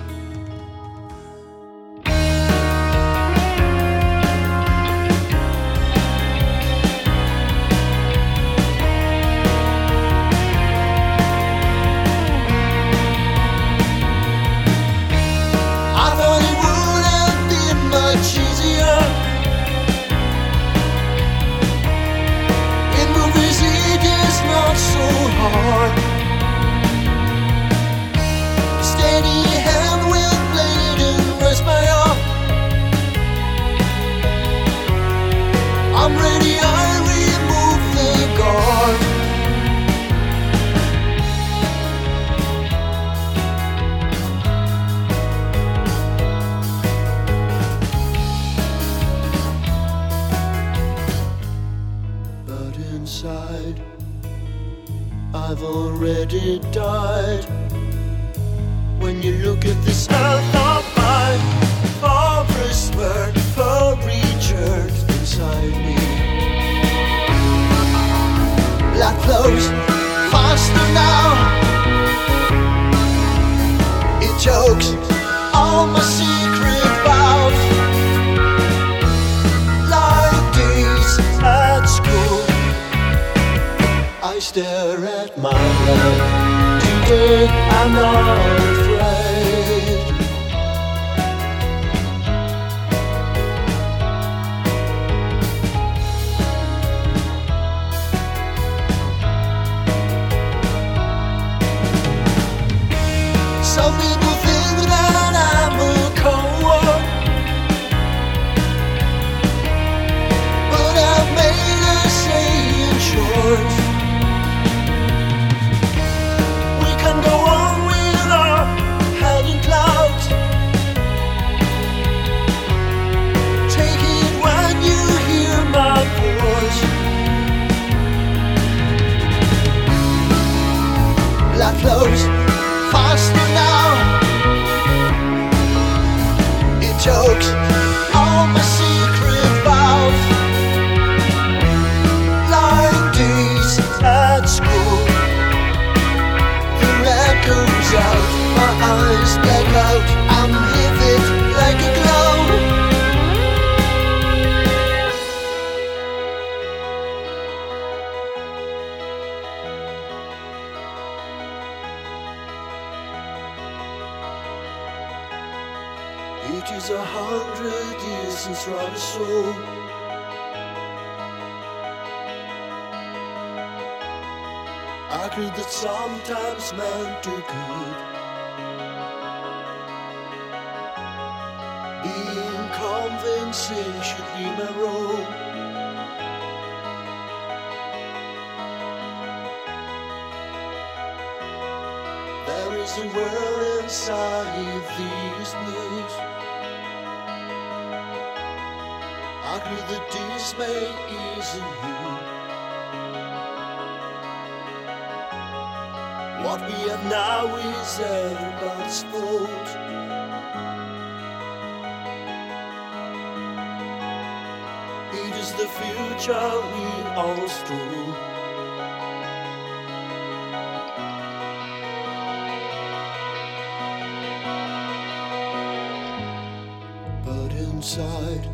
Inside,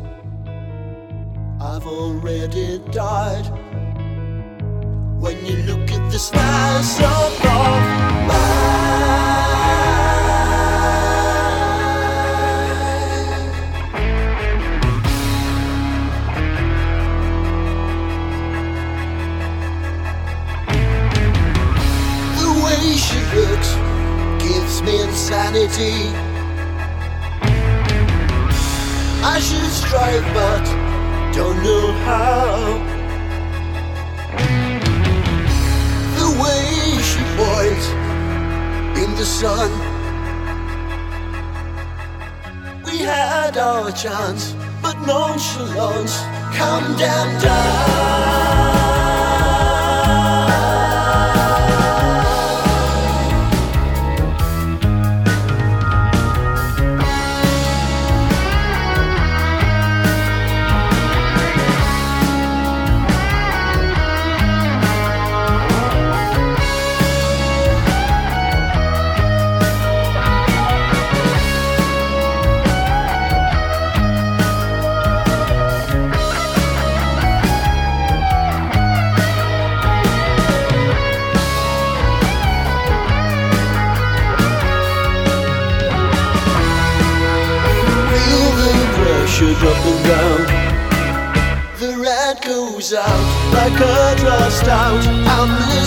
I've already died. When you look at the stars above way she looks gives me insanity. I should strive, but don't know how. The way she boils in the sun. We had our chance, but nonchalance come down, down. Like a dust out.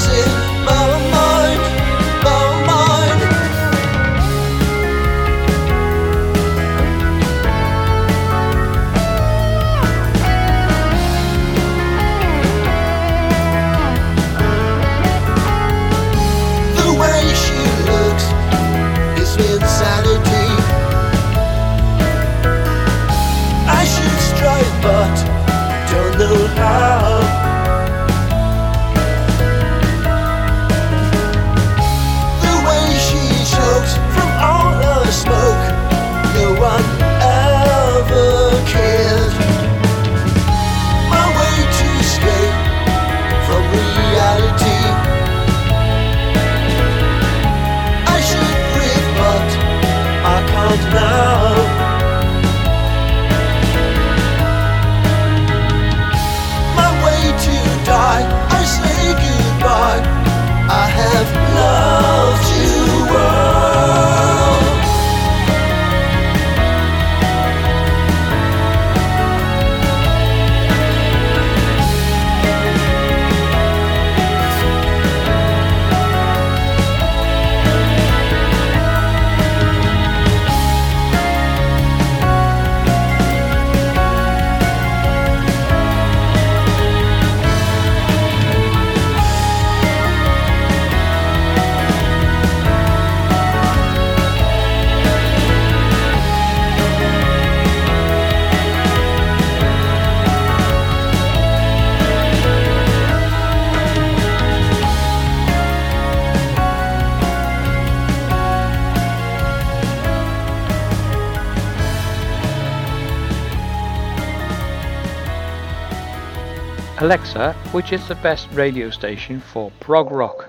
Which is the best radio station for prog rock?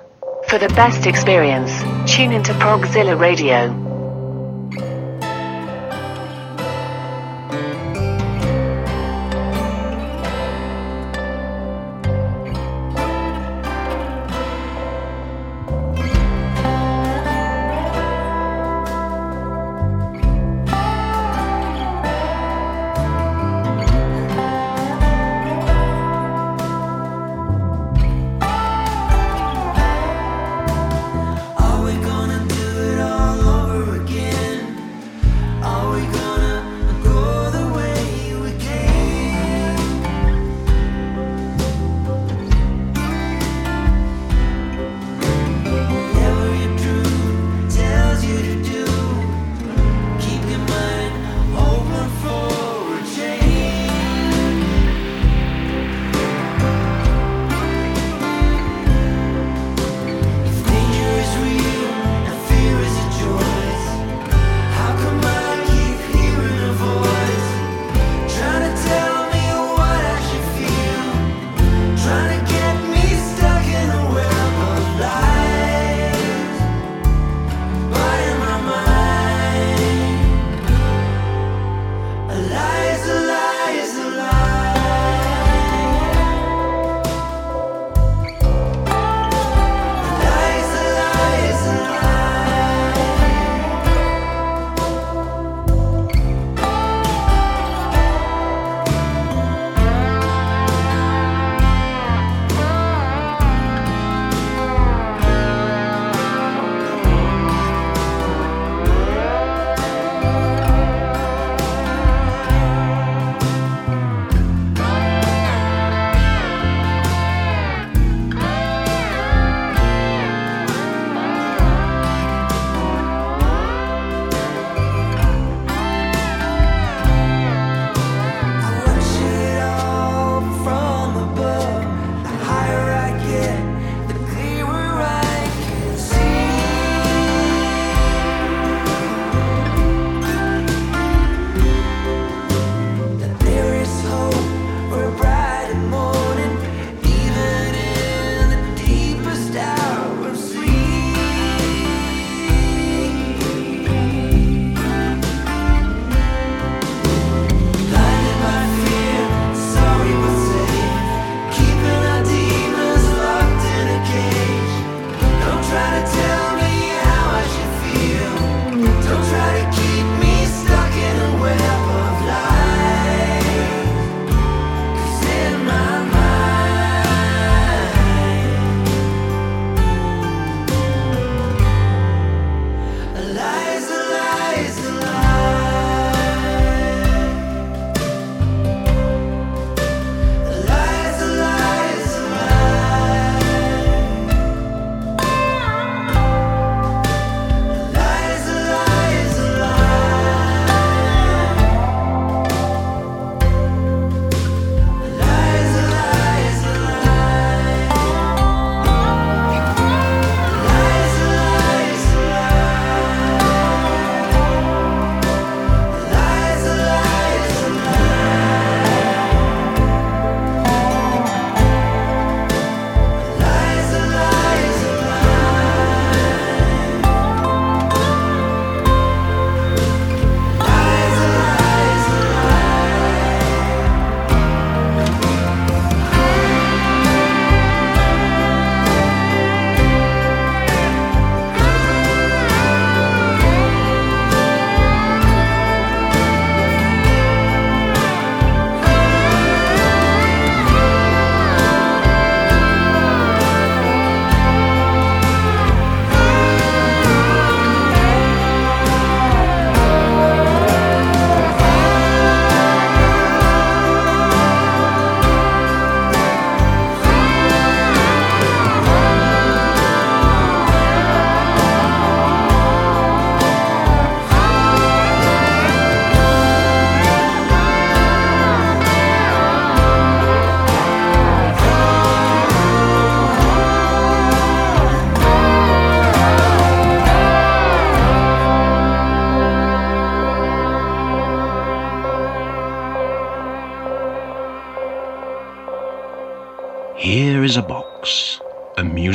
For the best experience, tune into Progzilla Radio.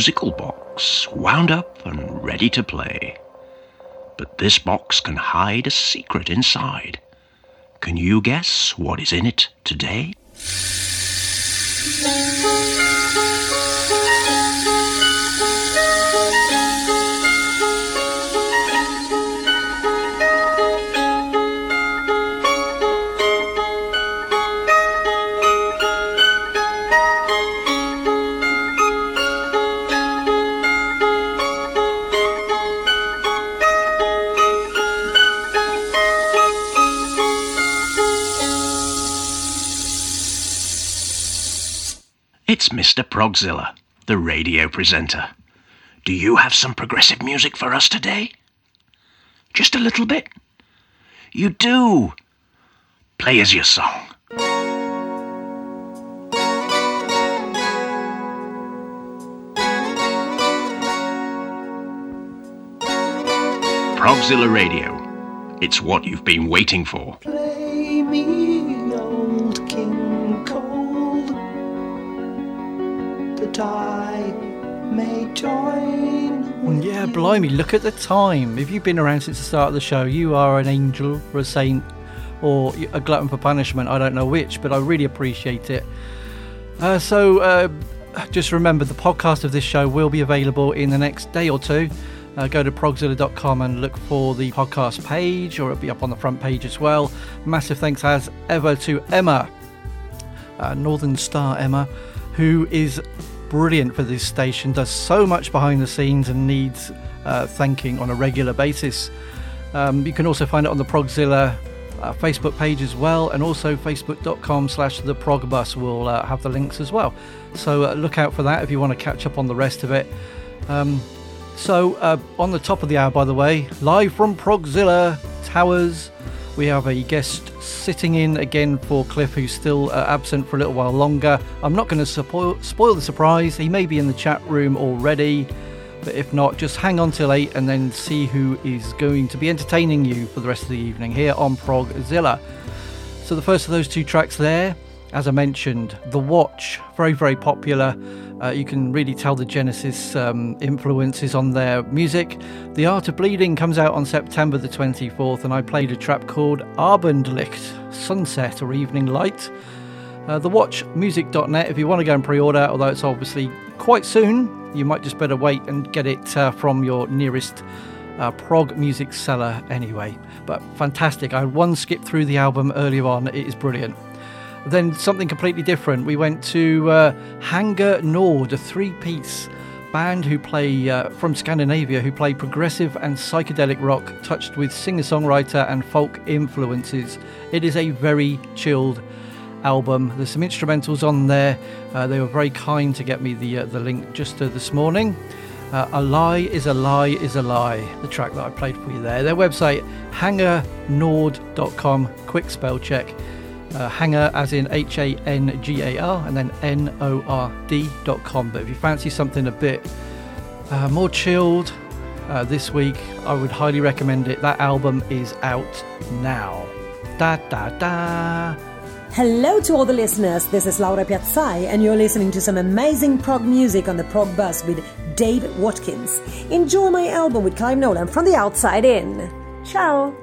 Musical box, wound up and ready to play. But this box can hide a secret inside. Can you guess what is in it today? It's Mr. Progzilla, the radio presenter. Do you have some progressive music for us today? Just a little bit? You do. Play us your song. Progzilla Radio. It's what you've been waiting for. That I may join. Yeah, blimey, look at the time. If you've been around since the start of the show, you are an angel or a saint or a glutton for punishment. I don't know which, but I really appreciate it. Uh, so, uh, just remember the podcast of this show will be available in the next day or two. Uh, go to progzilla.com and look for the podcast page, or it'll be up on the front page as well. Massive thanks as ever to Emma, uh, Northern Star Emma, who is brilliant for this station, does so much behind the scenes and needs uh, thanking on a regular basis. Um, you can also find it on the Progzilla uh, Facebook page as well, and also facebook.com slash the progbus will uh, have the links as well. So uh, look out for that if you want to catch up on the rest of it. Um, so uh, on the top of the hour, by the way, live from Progzilla Towers, we have a guest sitting in again for Cliff, who's still uh, absent for a little while longer. I'm not going to spoil, spoil the surprise. He may be in the chat room already, but if not, just hang on till 8 and then see who is going to be entertaining you for the rest of the evening here on Progzilla. So the first of those two tracks there, as I mentioned, The Watch, very, very popular. Uh, you can really tell the Genesis um, influences on their music. The Art of Bleeding comes out on September the 24th, and I played a track called Abendlicht, Sunset or Evening Light. Uh, thewatchmusic.net if you want to go and pre order, although it's obviously quite soon. You might just better wait and get it uh, from your nearest uh, prog music seller anyway. But fantastic. I one skip through the album earlier on, it is brilliant. Then something completely different. We went to uh, Hangar Nord, a three piece band who play uh, from Scandinavia who play progressive and psychedelic rock touched with singer songwriter and folk influences. It is a very chilled album. There's some instrumentals on there. Uh, they were very kind to get me the uh, the link just uh, this morning. Uh, a lie is a lie is a lie. The track that I played for you there. Their website hangarnord.com. Quick spell check. Uh, hangar as in H A N G A R and then N O R D.com. But if you fancy something a bit uh, more chilled uh, this week, I would highly recommend it. That album is out now. Da da da. Hello to all the listeners. This is Laura Piazzai, and you're listening to some amazing prog music on the Prog Bus with Dave Watkins. Enjoy my album with Clive Nolan from the outside in. Ciao.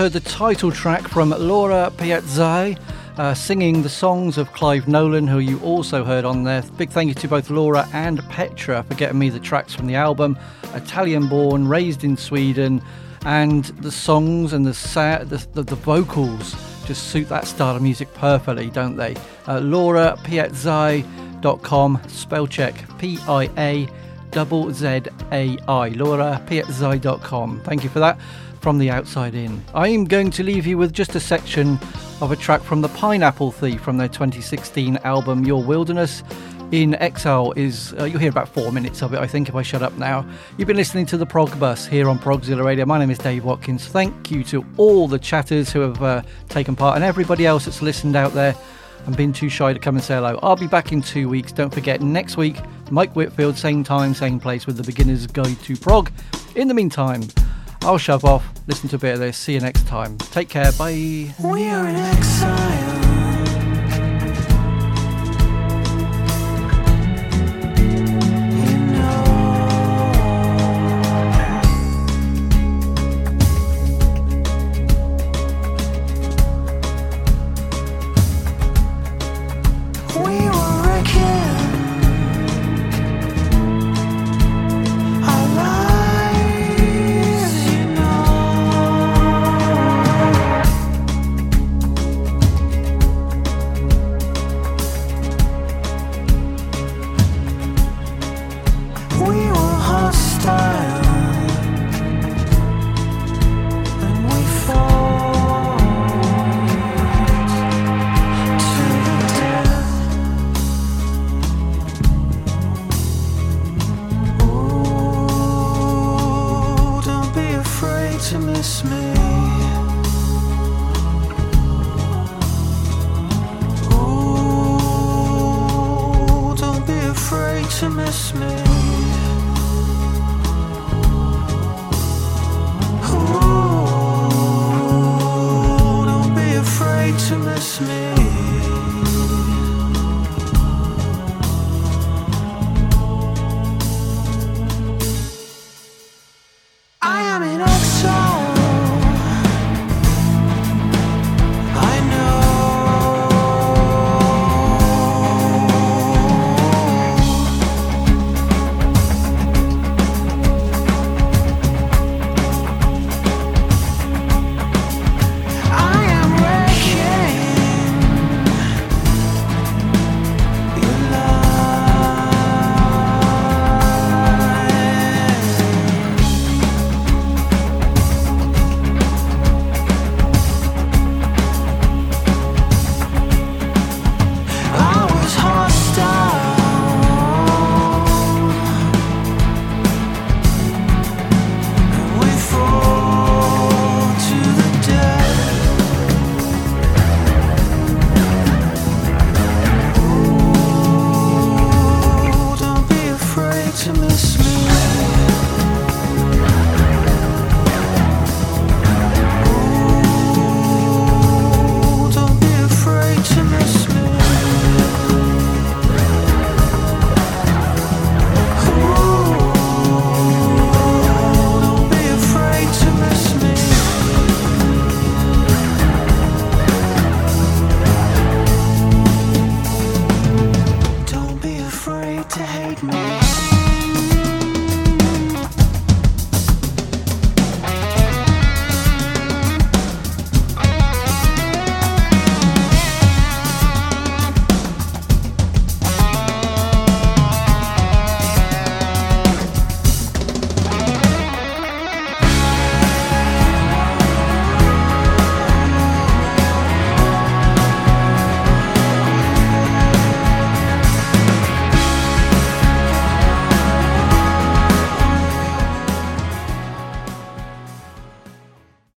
heard the title track from Laura Piazzai uh, singing the songs of Clive Nolan, who you also heard on there. Big thank you to both Laura and Petra for getting me the tracks from the album. Italian born, raised in Sweden, and the songs and the, sa- the, the, the vocals just suit that style of music perfectly, don't they? Uh, Laura Piazzai.com, spell check P I A double Z A I, laurapiazzai.com. Thank you for that from the outside in. I am going to leave you with just a section of a track from the Pineapple Thief from their 2016 album Your Wilderness. In Exile is, uh, you'll hear about four minutes of it, I think, if I shut up now. You've been listening to the Prog Bus here on Progzilla Radio. My name is Dave Watkins. Thank you to all the chatters who have uh, taken part and everybody else that's listened out there and been too shy to come and say hello. I'll be back in two weeks. Don't forget, next week, Mike Whitfield, same time, same place with the Beginner's Guide to Prog. In the meantime, I'll shove off, listen to a bit of this. See you next time. Take care. Bye.